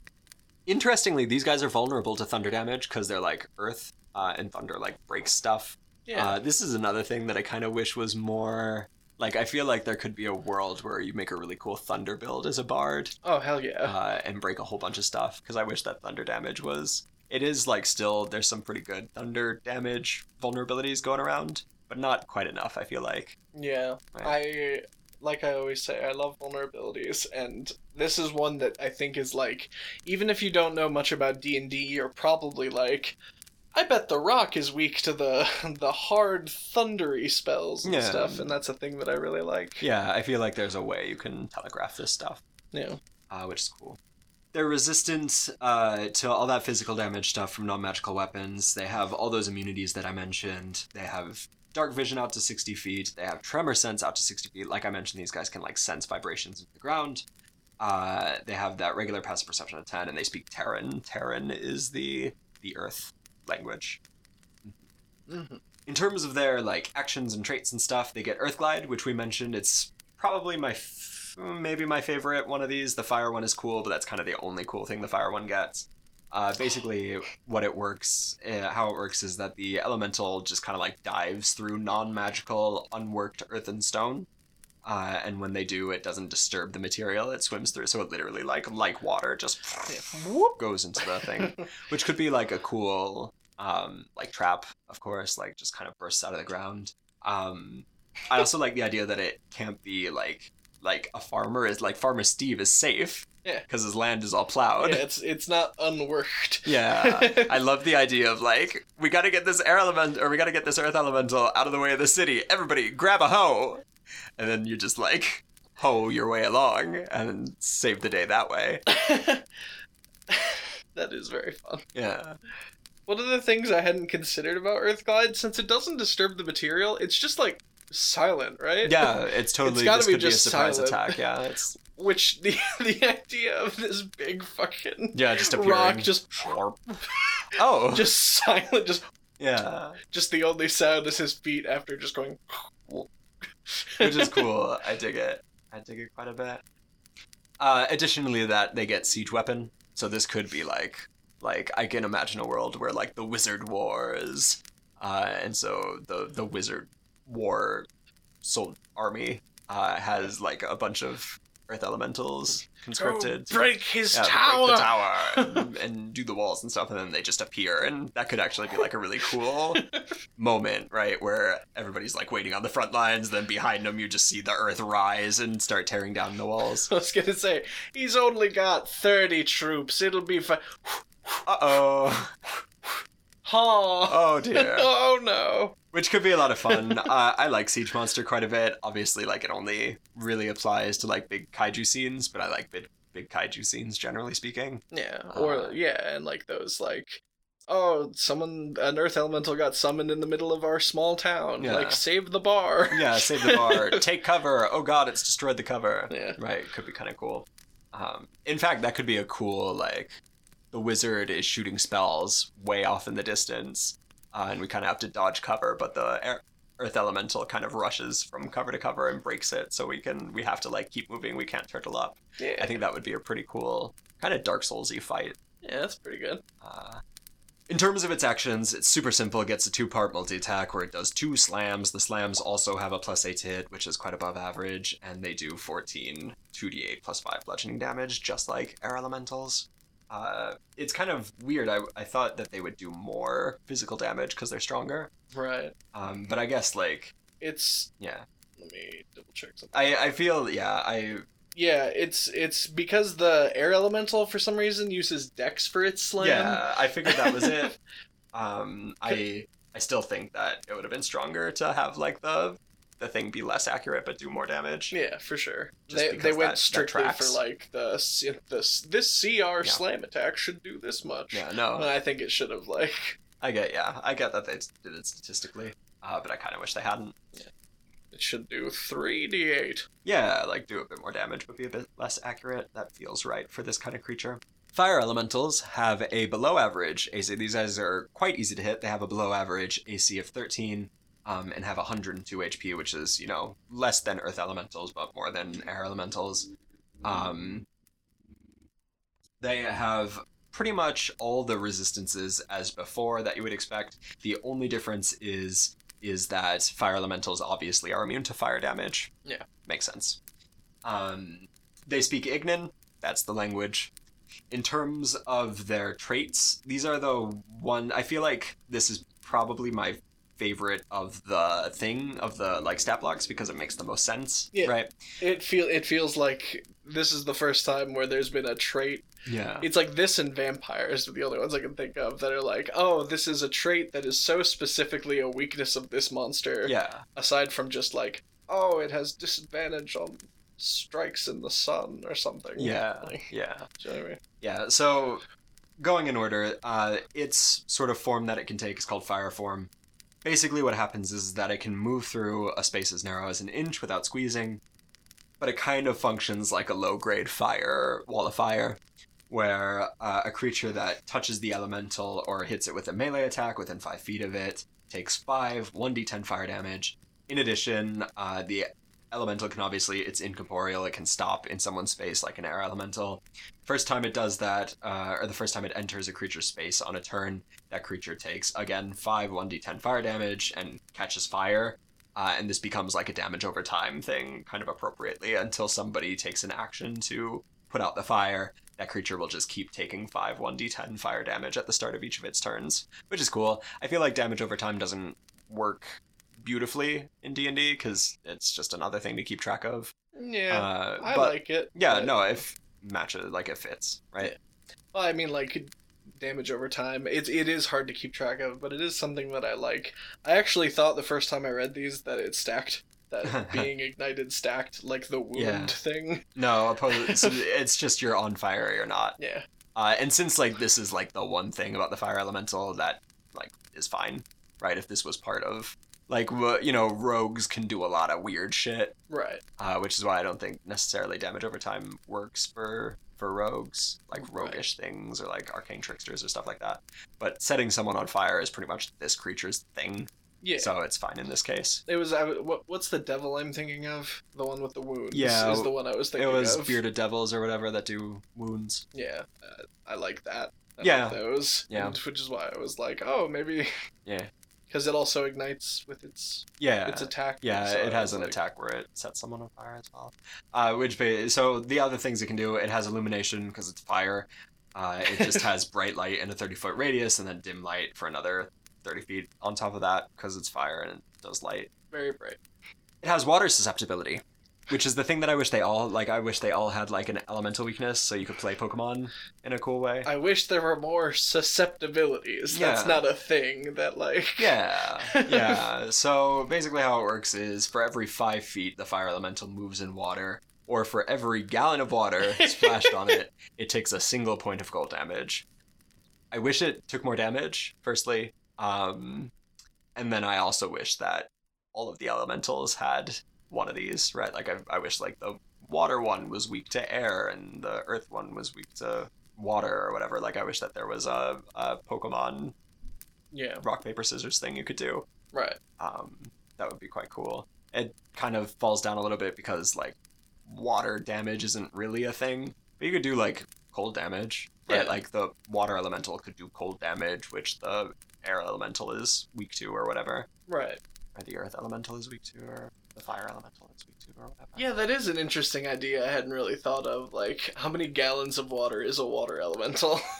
Speaker 1: Interestingly, these guys are vulnerable to thunder damage because they're like earth, uh, and thunder like breaks stuff.
Speaker 2: Yeah.
Speaker 1: Uh, this is another thing that I kind of wish was more. Like, I feel like there could be a world where you make a really cool thunder build as a bard
Speaker 2: oh hell yeah.
Speaker 1: uh, and break a whole bunch of stuff because I wish that thunder damage was. It is like still there's some pretty good thunder damage vulnerabilities going around, but not quite enough. I feel like.
Speaker 2: Yeah,
Speaker 1: Right.
Speaker 2: I like I always say I love vulnerabilities and this is one that I think is like even if you don't know much about D&D you're probably like I bet the rock is weak to the the hard thundery spells and
Speaker 1: Yeah.
Speaker 2: stuff and that's a thing that I really like.
Speaker 1: Yeah, I feel like there's a way you can telegraph this stuff.
Speaker 2: Yeah.
Speaker 1: uh, which is cool. They're resistant uh, to all that physical damage stuff from non-magical weapons. They have all those immunities that I mentioned. They have dark vision out to 60 feet. They have tremor sense out to 60 feet. Like I mentioned, these guys can like sense vibrations in the ground. Uh, they have that regular passive perception of 10, and they speak Terran. Terran is the the Earth language.
Speaker 2: hmm
Speaker 1: In terms of their like actions and traits and stuff, they get Earth Glide, which we mentioned. It's probably my f- maybe my favorite one of these. The fire one is cool, but that's kind of the only cool thing the fire one gets. Uh, basically, what it works, uh, how it works is that the elemental just kind of like dives through non-magical, unworked earth and stone, uh, and when they do, it doesn't disturb the material it swims through. So it literally, like like water, just whoop, goes into the thing, which could be like a cool, um, like trap, of course, like just kind of bursts out of the ground. Um, I also like the idea that it can't be like like a farmer is like farmer Steve is safe.
Speaker 2: Yeah.
Speaker 1: Because his land is all plowed.
Speaker 2: Yeah, it's it's not unworked.
Speaker 1: Yeah, I love the idea of like we got to get this air element or we got to get this earth elemental out of the way of the city. Everybody, grab a hoe, and then you just like hoe your way along and save the day that way.
Speaker 2: that is very fun.
Speaker 1: Yeah,
Speaker 2: One of the things I hadn't considered about Earth Glide, since it doesn't disturb the material, it's just like silent, right?
Speaker 1: yeah, it's totally
Speaker 2: It's
Speaker 1: gotta
Speaker 2: be
Speaker 1: could be a
Speaker 2: just
Speaker 1: surprise
Speaker 2: silent.
Speaker 1: attack. Yeah, it's
Speaker 2: Which the the idea of this big fucking
Speaker 1: yeah, just appearing.
Speaker 2: rock just
Speaker 1: oh,
Speaker 2: just silent, just
Speaker 1: yeah,
Speaker 2: just the only sound is his feet after just going.
Speaker 1: which is cool. I dig it. I dig it quite a bit. Uh, additionally, that they get siege weapon, so this could be like, like I can imagine a world where like the wizard wars, uh, and so the the wizard war, soul army uh, has like a bunch of earth elementals conscripted.
Speaker 2: Go break his
Speaker 1: yeah,
Speaker 2: tower.
Speaker 1: break the tower and, and do the walls and stuff, and then they just appear, and that could actually be like a really cool moment, right? Where everybody's like waiting on the front lines, then behind them you just see the earth rise and start tearing down the walls.
Speaker 2: I was gonna say he's only got thirty troops. It'll be fine.
Speaker 1: Uh oh.
Speaker 2: Ha!
Speaker 1: Oh dear.
Speaker 2: oh no!
Speaker 1: Which could be a lot of fun. Uh, I like Siege Monster quite a bit. Obviously, like it only really applies to like big kaiju scenes, but I like big big kaiju scenes generally speaking.
Speaker 2: Yeah, or
Speaker 1: Uh,
Speaker 2: yeah, and like those like, oh, someone an earth elemental got summoned in the middle of our small town.
Speaker 1: Yeah.
Speaker 2: Like save the bar.
Speaker 1: Yeah, save the bar, take cover. Oh god, it's destroyed the cover.
Speaker 2: Yeah.
Speaker 1: Right, could be kind of cool. Um, in fact, that could be a cool like the wizard is shooting spells way off in the distance, uh, and we kind of have to dodge cover, but the air, earth elemental kind of rushes from cover to cover and breaks it, so we can we have to like keep moving. We can't turtle up.
Speaker 2: Yeah,
Speaker 1: I think that would be a pretty cool kind of Dark Soulsy fight.
Speaker 2: yeah, that's pretty good.
Speaker 1: Uh, in terms of its actions, it's super simple. It gets a two part multi attack where it does two slams. The slams also have a plus 8 to hit, which is quite above average, and they do 14 2d8 plus 5 bludgeoning damage, just like air elementals. Uh, it's kind of weird. I, I thought that they would do more physical damage because they're stronger.
Speaker 2: Right.
Speaker 1: Um, but I guess, like,
Speaker 2: It's
Speaker 1: yeah.
Speaker 2: let me double check something.
Speaker 1: I, I feel, yeah, I.
Speaker 2: Yeah, it's it's because the air elemental for some reason uses dex for its slam.
Speaker 1: Yeah, I figured that was it. Um, I I still think that it would have been stronger to have like the the thing be less accurate but do more damage.
Speaker 2: Yeah, for sure.
Speaker 1: Just
Speaker 2: they they went
Speaker 1: that
Speaker 2: strictly for like the this this CR slam attack should do this much.
Speaker 1: Yeah,
Speaker 2: And
Speaker 1: no,
Speaker 2: I think it should have like
Speaker 1: I get yeah, I get that they did it statistically, uh, but I kind of wish they hadn't. Yeah.
Speaker 2: it should do three d eight.
Speaker 1: Yeah, like do a bit more damage but be a bit less accurate. That feels right for this kind of creature. Fire elementals have a below average AC. These guys are quite easy to hit. They have a below average AC of 13 um, and have 102 HP, which is, you know, less than earth elementals, but more than air elementals. Um, they have pretty much all the resistances as before that you would expect. The only difference is is that fire elementals obviously are immune to fire damage.
Speaker 2: Yeah.
Speaker 1: Makes sense. Um, they speak Ignan. That's the language. In terms of their traits, these are the one. I feel like this is probably my favorite of the thing of the like stat blocks because it makes the most sense.
Speaker 2: Yeah.
Speaker 1: Right.
Speaker 2: It feel it feels like this is the first time where there's been a trait.
Speaker 1: Yeah.
Speaker 2: It's like this and vampires are the only ones I can think of that are like, oh, this is a trait that is so specifically a weakness of this monster.
Speaker 1: Yeah.
Speaker 2: Aside from just like, oh, it has disadvantage on strikes in the sun or something.
Speaker 1: Yeah.
Speaker 2: Like,
Speaker 1: Yeah.
Speaker 2: do you know what I mean?
Speaker 1: Yeah, so going in order, uh, its sort of form that it can take is called fire form. Basically, what happens is that it can move through a space as narrow as an inch without squeezing, but it kind of functions like a low grade fire wall of fire, where uh, a creature that touches the elemental or hits it with a melee attack within five feet of it takes five 1d10 fire damage. In addition, uh, the elemental can obviously it's incorporeal it can stop in someone's space like an air elemental. First time it does that uh, or the first time it enters a creature's space on a turn that creature takes again 5 1d10 fire damage and catches fire uh, and this becomes like a damage over time thing kind of appropriately until somebody takes an action to put out the fire. That creature will just keep taking 5 1d10 fire damage at the start of each of its turns which is cool. I feel like damage over time doesn't work beautifully in D&D because it's just another thing to keep track of.
Speaker 2: Yeah,
Speaker 1: uh,
Speaker 2: I
Speaker 1: but
Speaker 2: like it.
Speaker 1: yeah,
Speaker 2: but-
Speaker 1: no, if matches like it fits, right?
Speaker 2: Well, I mean, like damage over time. It it is hard to keep track of, but it is something that I like. I actually thought the first time I read these that it stacked. That being ignited stacked like the wound
Speaker 1: Yeah.
Speaker 2: thing.
Speaker 1: No, opposed, so it's just you're on fire or you're not.
Speaker 2: Yeah.
Speaker 1: Uh, and since like this is like the one thing about the fire elemental that like is fine, right? If this was part of like you know rogues can do a lot of weird shit,
Speaker 2: Right.
Speaker 1: uh, which is why I don't think necessarily damage over time works for for rogues like
Speaker 2: Right.
Speaker 1: roguish things or like arcane tricksters or stuff like that. But setting someone on fire is pretty much this creature's thing,
Speaker 2: Yeah.
Speaker 1: so it's fine in this case.
Speaker 2: It was I, what, what's the devil I'm thinking of? The one with the wounds.
Speaker 1: Yeah,
Speaker 2: is the one I was thinking
Speaker 1: It was
Speaker 2: of.
Speaker 1: bearded devils or whatever that do wounds.
Speaker 2: Yeah, uh, I like that. I
Speaker 1: Yeah.
Speaker 2: like those.
Speaker 1: Yeah.
Speaker 2: and- which is why I was like, oh, maybe
Speaker 1: Yeah,
Speaker 2: because it also ignites with its
Speaker 1: yeah.
Speaker 2: its attack.
Speaker 1: Yeah,
Speaker 2: so
Speaker 1: it has an
Speaker 2: like,
Speaker 1: attack where it sets someone on fire as well. Uh, which so the other things it can do, it has illumination because it's fire. Uh, it just has bright light in a thirty foot radius, and then dim light for another thirty feet on top of that because it's fire and it does light.
Speaker 2: Very bright.
Speaker 1: It has water susceptibility, which is the thing that I wish they all like. I wish they all had like an elemental weakness, so you could play Pokemon in a cool way.
Speaker 2: I wish there were more susceptibilities. That's not a thing that like.
Speaker 1: Yeah, yeah. So basically, how it works is for every five feet, the fire elemental moves in water, or for every gallon of water splashed on it, it takes a single point of cold damage. I wish it took more damage, firstly, um, and then I also wish that all of the elementals had one of these, right? Like I, I wish like the water one was weak to air, and the earth one was weak to water or whatever. Like I wish that there was a, a Pokemon
Speaker 2: Yeah.
Speaker 1: rock paper scissors thing you could do
Speaker 2: Right.
Speaker 1: um, that would be quite cool it kind of falls down a little bit because like water damage isn't really a thing but you could do like cold damage right
Speaker 2: Yeah.
Speaker 1: like the water elemental could do cold damage which the air elemental is weak to or whatever
Speaker 2: Right.
Speaker 1: or the earth elemental is weak to or the fire elemental is weak to or whatever
Speaker 2: Yeah, that is an interesting idea. I hadn't really thought of. Like, how many gallons of water is a water elemental?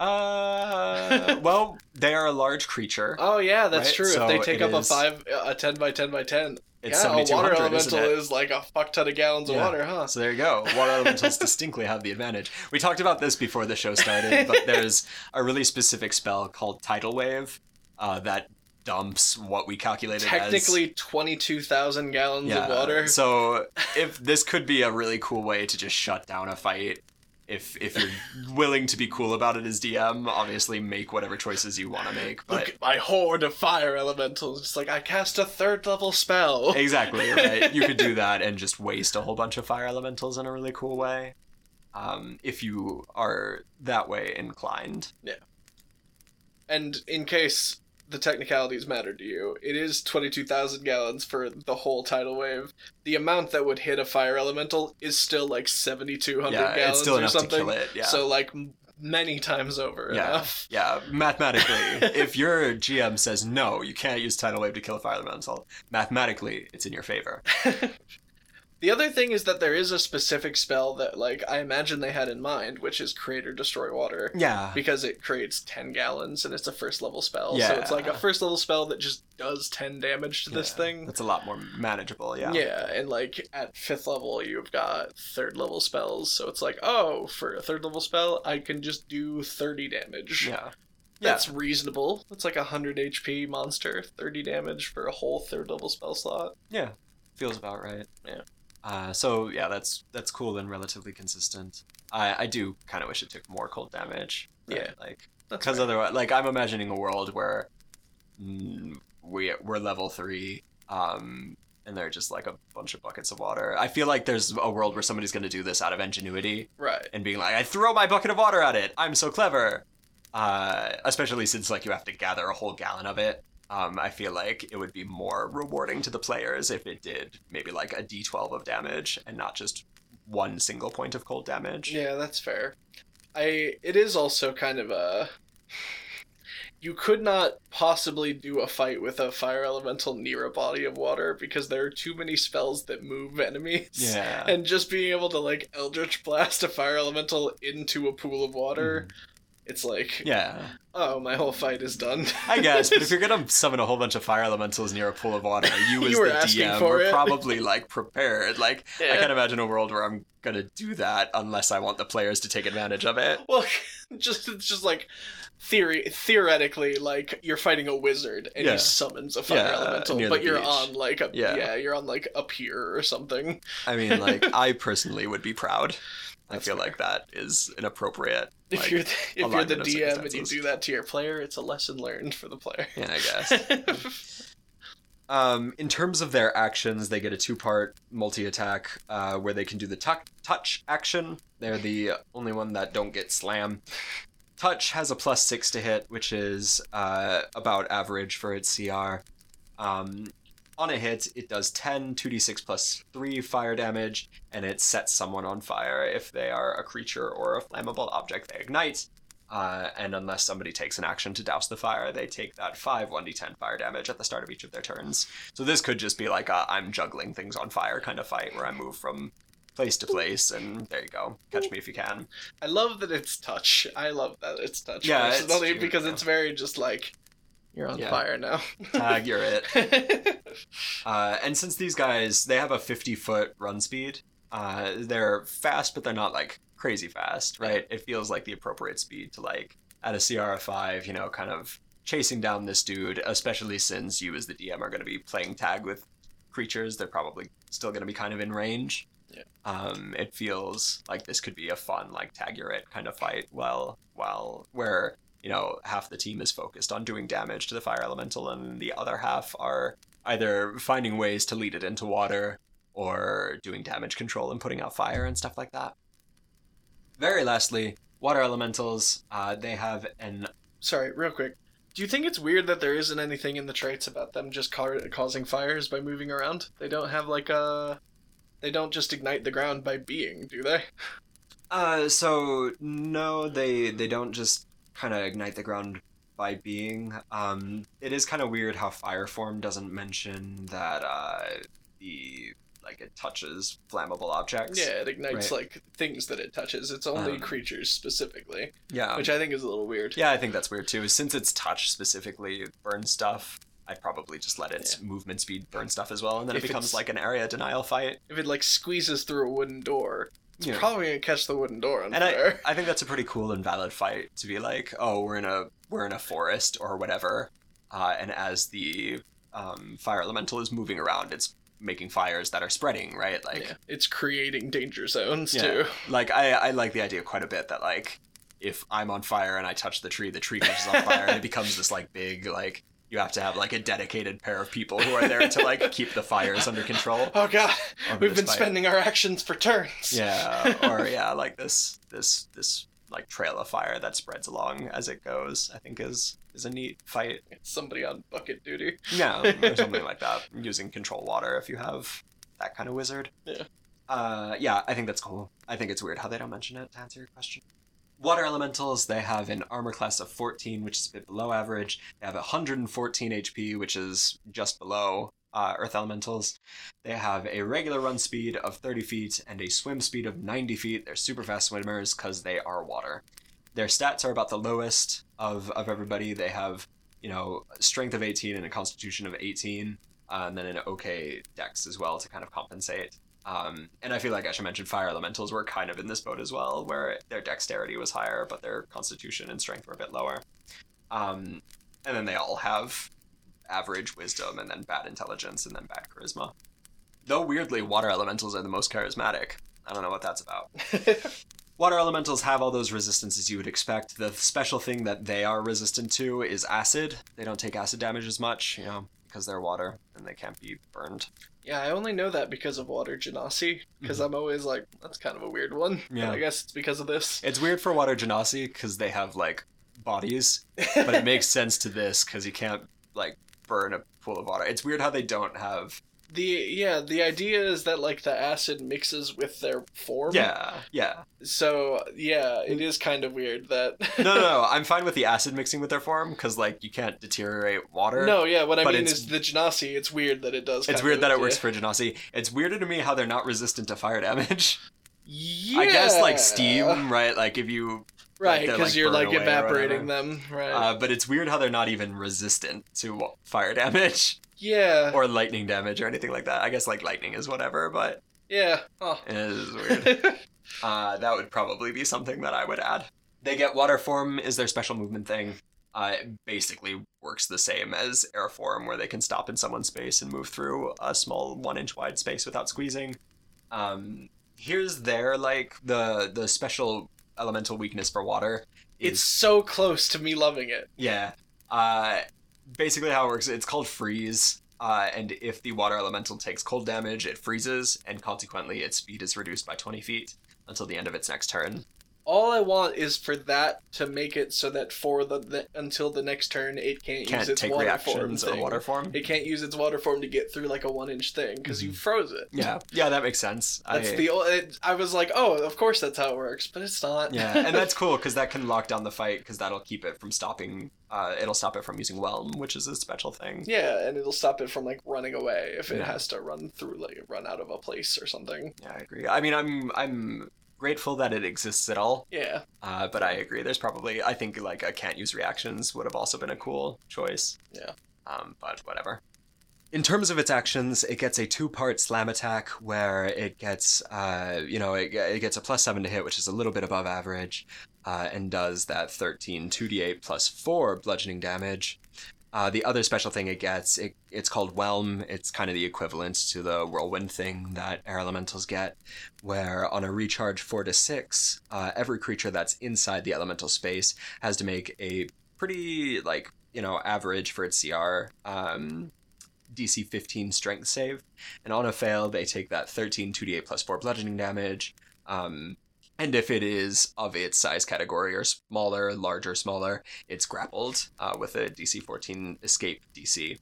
Speaker 1: uh well they are a large creature
Speaker 2: oh yeah, that's
Speaker 1: Right,
Speaker 2: true.
Speaker 1: so
Speaker 2: if they take
Speaker 1: it
Speaker 2: up a five, a ten by ten by ten,
Speaker 1: it's
Speaker 2: yeah, a water
Speaker 1: 7200 isn't
Speaker 2: elemental
Speaker 1: it?
Speaker 2: is like a fuck ton of gallons of water, huh?
Speaker 1: So there you go. Water elementals distinctly have the advantage. We talked about this before the show started, but there's a really specific spell called Tidal Wave uh, that dumps what we calculated
Speaker 2: Technically,
Speaker 1: as
Speaker 2: gallons of water.
Speaker 1: So if this could be a really cool way to just shut down a fight. If, if you're willing to be cool about it as DM, obviously make whatever choices you want to make. But
Speaker 2: Look my horde of fire elementals. It's like I cast a third level spell.
Speaker 1: exactly right you could do that and just waste a whole bunch of fire elementals in a really cool way um, if you are that way inclined Yeah.
Speaker 2: And in case the technicalities matter to you, it is 22,000 gallons for the whole tidal wave. The amount that would hit a fire elemental is still like 7,200
Speaker 1: yeah
Speaker 2: gallons
Speaker 1: it's still
Speaker 2: or
Speaker 1: enough
Speaker 2: something.
Speaker 1: to kill it yeah
Speaker 2: So, like, many times over
Speaker 1: yeah
Speaker 2: enough.
Speaker 1: yeah mathematically if your gm says no you can't use tidal wave to kill a fire elemental mathematically it's in your favor
Speaker 2: the other thing is that there is a specific spell that, like, I imagine they had in mind, which is create or destroy water.
Speaker 1: yeah
Speaker 2: Because it creates 10 gallons and it's a first level spell. So it's like a first level spell that just does 10 damage to this
Speaker 1: Yeah.
Speaker 2: thing.
Speaker 1: that's a lot more manageable yeah
Speaker 2: Yeah, and like at fifth level, you've got third level spells, so it's like, oh, for a third level spell, I can just do 30 damage.
Speaker 1: yeah
Speaker 2: That's reasonable. That's like a 100 HP monster, 30 damage for a whole third level spell slot.
Speaker 1: yeah feels about right
Speaker 2: Yeah.
Speaker 1: Uh, so yeah that's that's cool and relatively consistent i i do kind of wish it took more cold damage right?
Speaker 2: Yeah.
Speaker 1: like because otherwise like i'm imagining a world where mm, we we're level three um and they're just like a bunch of buckets of water i feel like there's a world where somebody's going to do this out of ingenuity
Speaker 2: Right.
Speaker 1: and being like i throw my bucket of water at it i'm so clever uh especially since like you have to gather a whole gallon of it um, I feel like it would be more rewarding to the players if it did maybe like a d12 of damage and not just one single point of cold damage.
Speaker 2: Yeah, that's fair. I it is also kind of a you could not possibly do a fight with a fire elemental near a body of water because there are too many spells that move enemies.
Speaker 1: Yeah.
Speaker 2: And just being able to like eldritch blast a fire elemental into a pool of water it's like,
Speaker 1: Yeah.
Speaker 2: oh, my whole fight is done.
Speaker 1: I guess, but if you're gonna summon a whole bunch of fire elementals near a pool of water, you as
Speaker 2: You were
Speaker 1: the DM were
Speaker 2: it.
Speaker 1: probably like prepared. Like I can't imagine a world where I'm gonna do that unless I want the players to take advantage of it.
Speaker 2: Well, just it's just like theory theoretically, like you're fighting a wizard and
Speaker 1: Yeah.
Speaker 2: he summons a fire
Speaker 1: Yeah,
Speaker 2: uh,
Speaker 1: elemental,
Speaker 2: but you're
Speaker 1: beach.
Speaker 2: on like a
Speaker 1: Yeah.
Speaker 2: yeah. you're on like a pier or something.
Speaker 1: I mean, like I personally would be proud. I feel
Speaker 2: fair.
Speaker 1: like that is an appropriate.
Speaker 2: If
Speaker 1: like,
Speaker 2: you're the, if you're the DM and you do that to your player, it's a lesson learned for the player.
Speaker 1: Yeah, I guess. Um, in terms of their actions, they get a two-part multi-attack uh, where they can do the tuck touch action. They're the only one that don't get slam. Touch has a plus six to hit, which is uh, about average for its CR. Um, on a hit, it does 10 2d6 plus 3 fire damage, and it sets someone on fire if they are a creature or a flammable object they ignite. Uh, and unless somebody takes an action to douse the fire, they take that 5 1d10 fire damage at the start of each of their turns. So this could just be like a I'm juggling things on fire kind of fight where I move from place to place, and there you go. Catch me if you can.
Speaker 2: I love that it's touch. I love that it's touch.
Speaker 1: Yeah, it's cute,
Speaker 2: because
Speaker 1: yeah.
Speaker 2: it's very just like you're on
Speaker 1: Yeah.
Speaker 2: fire now.
Speaker 1: Tag, you're it. Uh, and since these guys, they have a 50 foot run speed, uh, they're fast, but they're not like crazy fast, right? It feels like the appropriate speed to like at a CR of 5, you know, kind of chasing down this dude, especially since you as the DM are going to be playing tag with creatures. They're probably still going to be kind of in range.
Speaker 2: Yeah.
Speaker 1: Um, it feels like this could be a fun like tag your it kind of fight. Well, while where you know half the team is focused on doing damage to the fire elemental, and the other half are either finding ways to lead it into water or doing damage control and putting out fire and stuff like that. Very lastly, water elementals. Uh, they have an
Speaker 2: Sorry, real quick. Do you think it's weird that there isn't anything in the traits about them just ca- causing fires by moving around? They don't have like a. They don't just ignite the ground by being, do they?
Speaker 1: Uh, so no, they they don't just kind of ignite the ground by being. Um, it is kind of weird how fire form doesn't mention that uh, the like it touches flammable objects.
Speaker 2: Yeah, it ignites
Speaker 1: Right.
Speaker 2: like things that it touches. It's only
Speaker 1: Um,
Speaker 2: creatures specifically,
Speaker 1: yeah,
Speaker 2: which I think is a little weird.
Speaker 1: yeah. I think that's weird too. Since its touch specifically burns stuff, I'd probably just let its movement speed burn stuff as well, and then
Speaker 2: If
Speaker 1: it becomes like an area denial fight.
Speaker 2: If it like squeezes through a wooden door, it's
Speaker 1: Yeah.
Speaker 2: probably gonna catch the wooden door on
Speaker 1: and I. I think that's a pretty cool and valid fight to be like oh we're in a we're in a forest or whatever uh, and as the um, fire elemental is moving around it's making fires that are spreading right like
Speaker 2: yeah, it's creating danger zones
Speaker 1: Yeah.
Speaker 2: too.
Speaker 1: like I, I like the idea quite a bit that like if i'm on fire and i touch the tree the tree catches on fire and it becomes this like big like you have to have like a dedicated pair of people who are there to like keep the fires under control
Speaker 2: Oh god, we've been
Speaker 1: fight.
Speaker 2: spending our actions for turns.
Speaker 1: Yeah, or yeah, like this this this like trail of fire that spreads along as it goes. I think is is a neat fight.
Speaker 2: It's somebody on bucket duty.
Speaker 1: Yeah, or something like that. Using control water if you have that kind of wizard.
Speaker 2: Yeah.
Speaker 1: Uh, yeah, I think that's cool. I think it's weird how they don't mention it to answer your question. Water elementals, they have an armor class of 14, which is a bit below average. They have 114 HP, which is just below uh, earth elementals. They have a regular run speed of 30 feet and a swim speed of 90 feet. They're super fast swimmers because they are water. Their stats are about the lowest of, of everybody. They have, you know, strength of 18 and a constitution of 18, uh, and then an okay dex as well to kind of compensate. Um, and I feel like I should mention fire elementals were kind of in this boat as well, where their dexterity was higher, but their constitution and strength were a bit lower. Um, and then they all have average wisdom, and then bad intelligence, and then bad charisma. Though weirdly, water elementals are the most charismatic. I don't know what that's about. Water elementals have all those resistances you would expect. The special thing that they are resistant to is acid. They don't take acid damage as much, you know, because they're water and they can't be burned.
Speaker 2: Yeah, I only know that because of water genasi. Because mm-hmm. I'm always like, that's kind of a weird one.
Speaker 1: Yeah.
Speaker 2: I guess it's because of this.
Speaker 1: It's weird for water genasi because they have like bodies, but it makes sense to this because you can't like burn a pool of water. It's weird how they don't have.
Speaker 2: The yeah, the idea is that like the acid mixes with their form.
Speaker 1: Yeah, yeah.
Speaker 2: So yeah, it is kind of weird that.
Speaker 1: No, no, no. I'm fine with the acid mixing with their form because like you can't deteriorate water.
Speaker 2: No, yeah, what I mean is the genasi. It's weird that it does.
Speaker 1: It's weird that it works for genasi. It's weirder to me how they're not resistant to fire damage.
Speaker 2: Yeah.
Speaker 1: I guess like steam, right? Like if you
Speaker 2: Right, because
Speaker 1: like,
Speaker 2: you're like evaporating them. Right.
Speaker 1: Uh, but it's weird how they're not even resistant to fire damage
Speaker 2: yeah.
Speaker 1: or lightning damage or anything like that. I guess like lightning is whatever, but
Speaker 2: yeah. Oh.
Speaker 1: it is weird. uh, that would probably be something that I would add. They get water form is their special movement thing. Uh, it basically works the same as air form, where they can stop in someone's space and move through a small one inch wide space without squeezing. Um, here's their like the the special elemental weakness for water. Is,
Speaker 2: it's so close to me loving it.
Speaker 1: yeah. Uh, basically, how it works, it's called freeze. Uh, and if the water elemental takes cold damage, it freezes, and consequently, its speed is reduced by 20 feet until the end of its next turn.
Speaker 2: All I want is for that to make it so that for the, the until the next turn it can't, use
Speaker 1: Can't
Speaker 2: its
Speaker 1: take
Speaker 2: water form
Speaker 1: or
Speaker 2: thing.
Speaker 1: water form.
Speaker 2: It can't use its water form to get through like a one inch thing because you
Speaker 1: Mhm.
Speaker 2: froze it.
Speaker 1: Yeah, yeah, that makes sense.
Speaker 2: That's
Speaker 1: I,
Speaker 2: the. It, I was like, oh, of course that's how it works, but it's not.
Speaker 1: yeah, and that's cool because that can lock down the fight because that'll keep it from stopping. Uh, it'll stop it from using whelm, which is a special thing.
Speaker 2: Yeah, and it'll stop it from like running away if it
Speaker 1: Yeah.
Speaker 2: has to run through like run out of a place or something.
Speaker 1: Yeah, I agree. I mean, I'm I'm grateful that it exists at all.
Speaker 2: Yeah.
Speaker 1: Uh, but I agree. There's probably I think like a can't use reactions would have also been a cool choice.
Speaker 2: Yeah.
Speaker 1: Um, but whatever. In terms of its actions, it gets a two-part slam attack where it gets, uh, you know, it, it gets a plus seven to hit, which is a little bit above average, uh, and does that 13 2d8 plus four bludgeoning damage. Uh, the other special thing it gets, it, it's called Whelm. It's kind of the equivalent to the whirlwind thing that air elementals get, where on a recharge four to six, uh, every creature that's inside the elemental space has to make a pretty like you know average for its CR um, DC 15 strength save, and on a fail they take that 13 2d8 plus four bludgeoning damage. Um, and if it is of its size category or smaller, larger, smaller, it's grappled uh, with a DC 14 escape DC.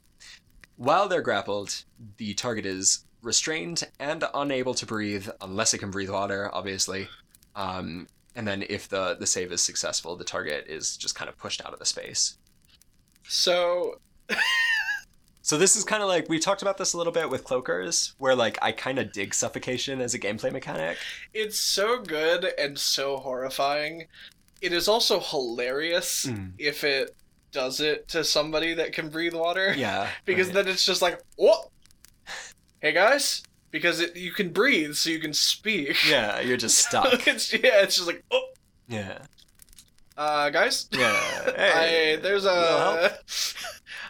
Speaker 1: While they're grappled, the target is restrained and unable to breathe unless it can breathe water, obviously. Um, and then if the, the save is successful, the target is just kind of pushed out of the space.
Speaker 2: So
Speaker 1: So this is kind of like we talked about this a little bit with cloakers, where like I kind of dig suffocation as a gameplay mechanic.
Speaker 2: it's so good and so horrifying. It is also hilarious
Speaker 1: Mm.
Speaker 2: if it does it to somebody that can breathe water.
Speaker 1: Yeah,
Speaker 2: because
Speaker 1: right.
Speaker 2: then it's just like, what? Hey guys, because it, you can breathe, so you can speak.
Speaker 1: yeah, you're just stuck.
Speaker 2: it's yeah, it's just like, oh,
Speaker 1: yeah,
Speaker 2: uh, guys.
Speaker 1: yeah. Hey,
Speaker 2: I there's a.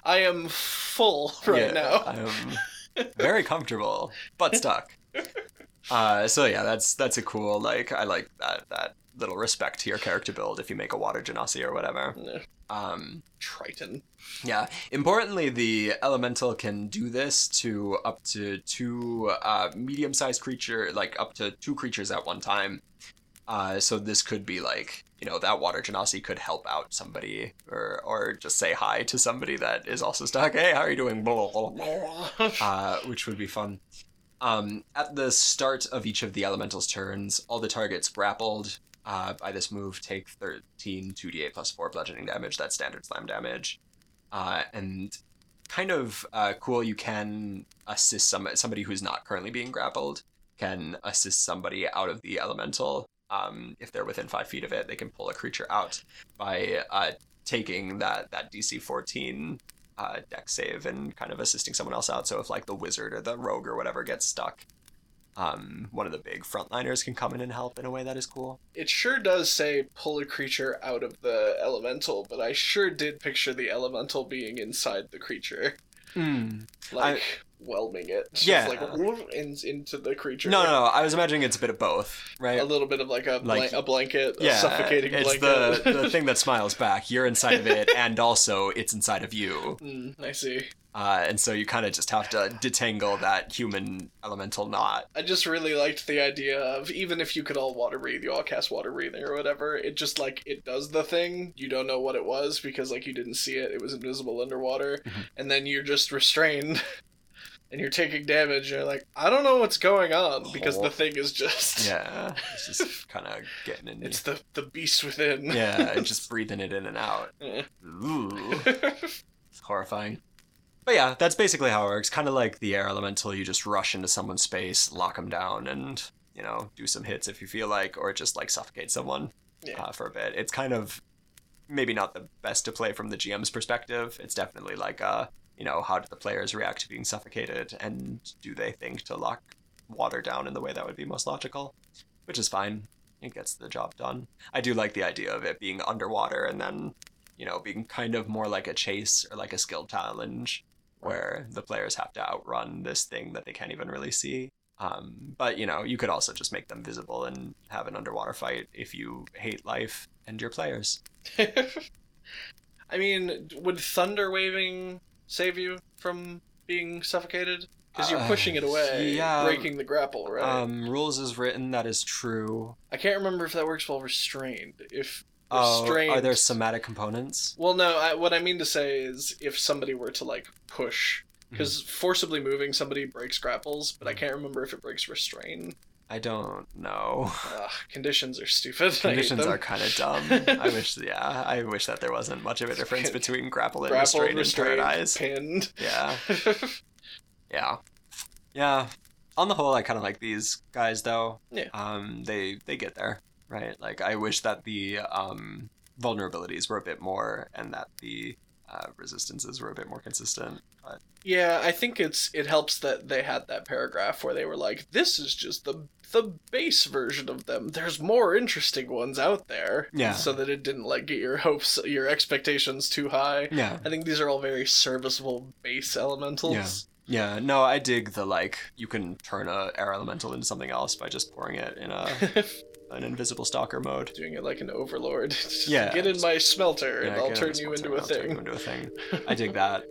Speaker 2: I am full right
Speaker 1: Yeah,
Speaker 2: now.
Speaker 1: I'm very comfortable, but stuck. Uh, so yeah, that's that's a cool like I like that that little respect to your character build if you make a water genasi or whatever.
Speaker 2: Yeah.
Speaker 1: Um,
Speaker 2: Triton.
Speaker 1: yeah. Importantly, the elemental can do this to up to two uh, medium-sized creature, like up to two creatures at one time. Uh, so this could be like you know that water genasi could help out somebody or or just say hi to somebody that is also stuck. Hey, how are you doing? Uh, which would be fun. Um, at the start of each of the elementals' turns, all the targets grappled uh, by this move take 13 2d8 plus 4 bludgeoning damage. That's standard slam damage. Uh, and kind of uh, cool, you can assist some, somebody who's not currently being grappled, can assist somebody out of the elemental. Um, if they're within 5 feet of it, they can pull a creature out by uh, taking that, that DC 14 uh, deck save and kind of assisting someone else out. So if like the wizard or the rogue or whatever gets stuck, um, one of the big frontliners can come in and help in a way that is cool.
Speaker 2: It sure does say pull a creature out of the elemental, but I sure did picture the elemental being inside the creature, like whelming it. Just
Speaker 1: Yeah.
Speaker 2: like in, into the creature.
Speaker 1: No, no, no. I was imagining it's a bit of both, right?
Speaker 2: A little bit of like a
Speaker 1: Like-
Speaker 2: a blanket,
Speaker 1: yeah,
Speaker 2: a suffocating
Speaker 1: it's
Speaker 2: blanket.
Speaker 1: the the thing that smiles back. You're inside of it, and also it's inside of you.
Speaker 2: Mm, I see.
Speaker 1: Uh, and so you kind of just have to detangle that human elemental knot.
Speaker 2: I just really liked the idea of even if you could all water breathe, you all cast water breathing or whatever, it just like it does the thing. You don't know what it was because like you didn't see it. It was invisible underwater,
Speaker 1: Mhm.
Speaker 2: and then you're just restrained. And you're taking damage, you're like, I don't know what's going on because the
Speaker 1: Oh.
Speaker 2: thing is just,
Speaker 1: Yeah, it's just kind of getting in.
Speaker 2: it's the the beast within.
Speaker 1: yeah, and just breathing it in and out. Ooh. It's horrifying. But yeah, that's basically how it works. Kind of like the air elemental, you just rush into someone's space, lock them down, and you know do some hits if you feel like, or just like suffocate someone.
Speaker 2: Yeah.
Speaker 1: uh, for a bit. It's kind of maybe not the best to play from the GM's perspective. It's definitely like uh, you know, how do the players react to being suffocated, and do they think to lock water down in the way that would be most logical, which is fine. It gets the job done. I do like the idea of it being underwater and then, you know, being kind of more like a chase or like a skill challenge where the players have to outrun this thing that they can't even really see. Um, but you know, you could also just make them visible and have an underwater fight if you hate life and your players.
Speaker 2: I mean, would thunder waving save you from being suffocated? Because you're
Speaker 1: Uh,
Speaker 2: pushing it away,
Speaker 1: yeah.
Speaker 2: breaking the grapple, right?
Speaker 1: Um, rules is written, that is true.
Speaker 2: I can't remember if that works while restrained. If
Speaker 1: Oh,
Speaker 2: restrained,
Speaker 1: are there somatic components?
Speaker 2: Well, no. I, what I mean to say is, if somebody were to like push, because
Speaker 1: Mm-hmm.
Speaker 2: forcibly moving somebody breaks grapples, but I can't remember if it breaks restrain.
Speaker 1: I don't know.
Speaker 2: Ugh, conditions are stupid.
Speaker 1: Conditions are kind of dumb. I wish, yeah, I wish that there wasn't much of a difference between grapple and
Speaker 2: grapple,
Speaker 1: restrain and
Speaker 2: restrained,
Speaker 1: paradise.
Speaker 2: pinned.
Speaker 1: Yeah, yeah, yeah. On the whole, I kind of like these guys though.
Speaker 2: Yeah.
Speaker 1: Um, they they get there, right? Like I wish that the um vulnerabilities were a bit more, and that the uh, resistances were a bit more consistent. But
Speaker 2: Yeah, I think it's it helps that they had that paragraph where they were like, "This is just the the base version of them. There's more interesting ones out there."
Speaker 1: Yeah.
Speaker 2: So that it didn't like get your hopes, your expectations too high.
Speaker 1: yeah,
Speaker 2: I think these are all very serviceable base elementals.
Speaker 1: yeah. Yeah, no, I dig the like you can turn a air elemental into something else by just pouring it in a an invisible stalker mode.
Speaker 2: Doing it like an overlord.
Speaker 1: Yeah,
Speaker 2: Get in my smelter and I'll turn
Speaker 1: it
Speaker 2: you
Speaker 1: once
Speaker 2: into a
Speaker 1: I'll turn you
Speaker 2: thing.
Speaker 1: into a thing. I dig that.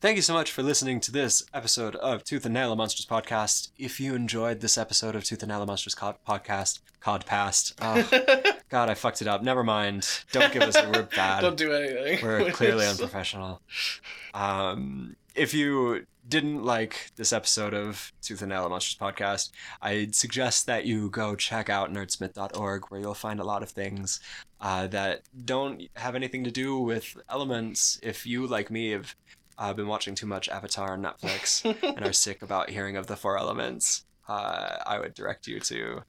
Speaker 1: Thank you so much for listening to this episode of Tooth and Nail, Monsters podcast. If you enjoyed this episode of Tooth and Nail, Monsters co- podcast, cod past. Oh, God, I fucked it up. Never mind. Don't give us a we're bad.
Speaker 2: Don't do anything.
Speaker 1: We're clearly unprofessional. Um, if you didn't like this episode of Tooth and Nail, Monsters podcast, I'd suggest that you go check out nerdsmith.org, where you'll find a lot of things uh, that don't have anything to do with elements. If you, like me, have uh, been watching too much Avatar on Netflix and are sick about hearing of the four elements, uh, I would direct you to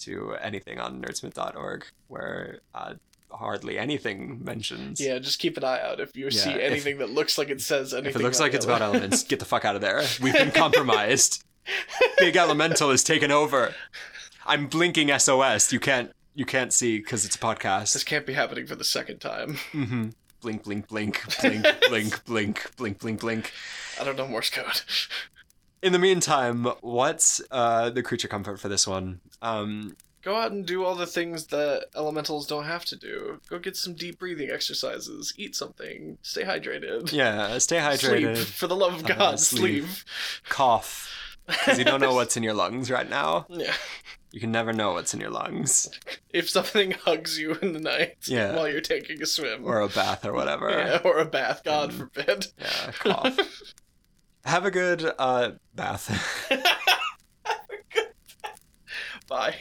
Speaker 1: to anything on nerdsmith.org, where uh, hardly anything mentions.
Speaker 2: Yeah, just keep an eye out if you see
Speaker 1: if-
Speaker 2: anything that looks like it says anything.
Speaker 1: If it looks like it's about elements, get the fuck out of there. We've been compromised. Big elemental is taken over. I'm blinking SOS. You can't you can't see because it's a podcast.
Speaker 2: This can't be happening for the second time.
Speaker 1: hmm Blink, blink, blink, blink, blink, blink, blink, blink, blink.
Speaker 2: I don't know Morse code.
Speaker 1: In the meantime, what's uh, the creature comfort for this one? Um,
Speaker 2: Go out and do all the things that elementals don't have to do. Go get some deep breathing exercises. Eat something. Stay hydrated.
Speaker 1: yeah, stay
Speaker 2: Sleep.
Speaker 1: hydrated.
Speaker 2: For the love of
Speaker 1: Uh,
Speaker 2: God,
Speaker 1: sleep.
Speaker 2: sleep.
Speaker 1: Cough, because you don't know what's in your lungs right now.
Speaker 2: Yeah.
Speaker 1: You can never know what's in your lungs
Speaker 2: If something hugs you in the night
Speaker 1: Yeah.
Speaker 2: while you're taking a swim.
Speaker 1: or a bath or whatever.
Speaker 2: yeah, or a bath, God
Speaker 1: Mm.
Speaker 2: forbid.
Speaker 1: Yeah, cough. Have a good uh, bath.
Speaker 2: Bye.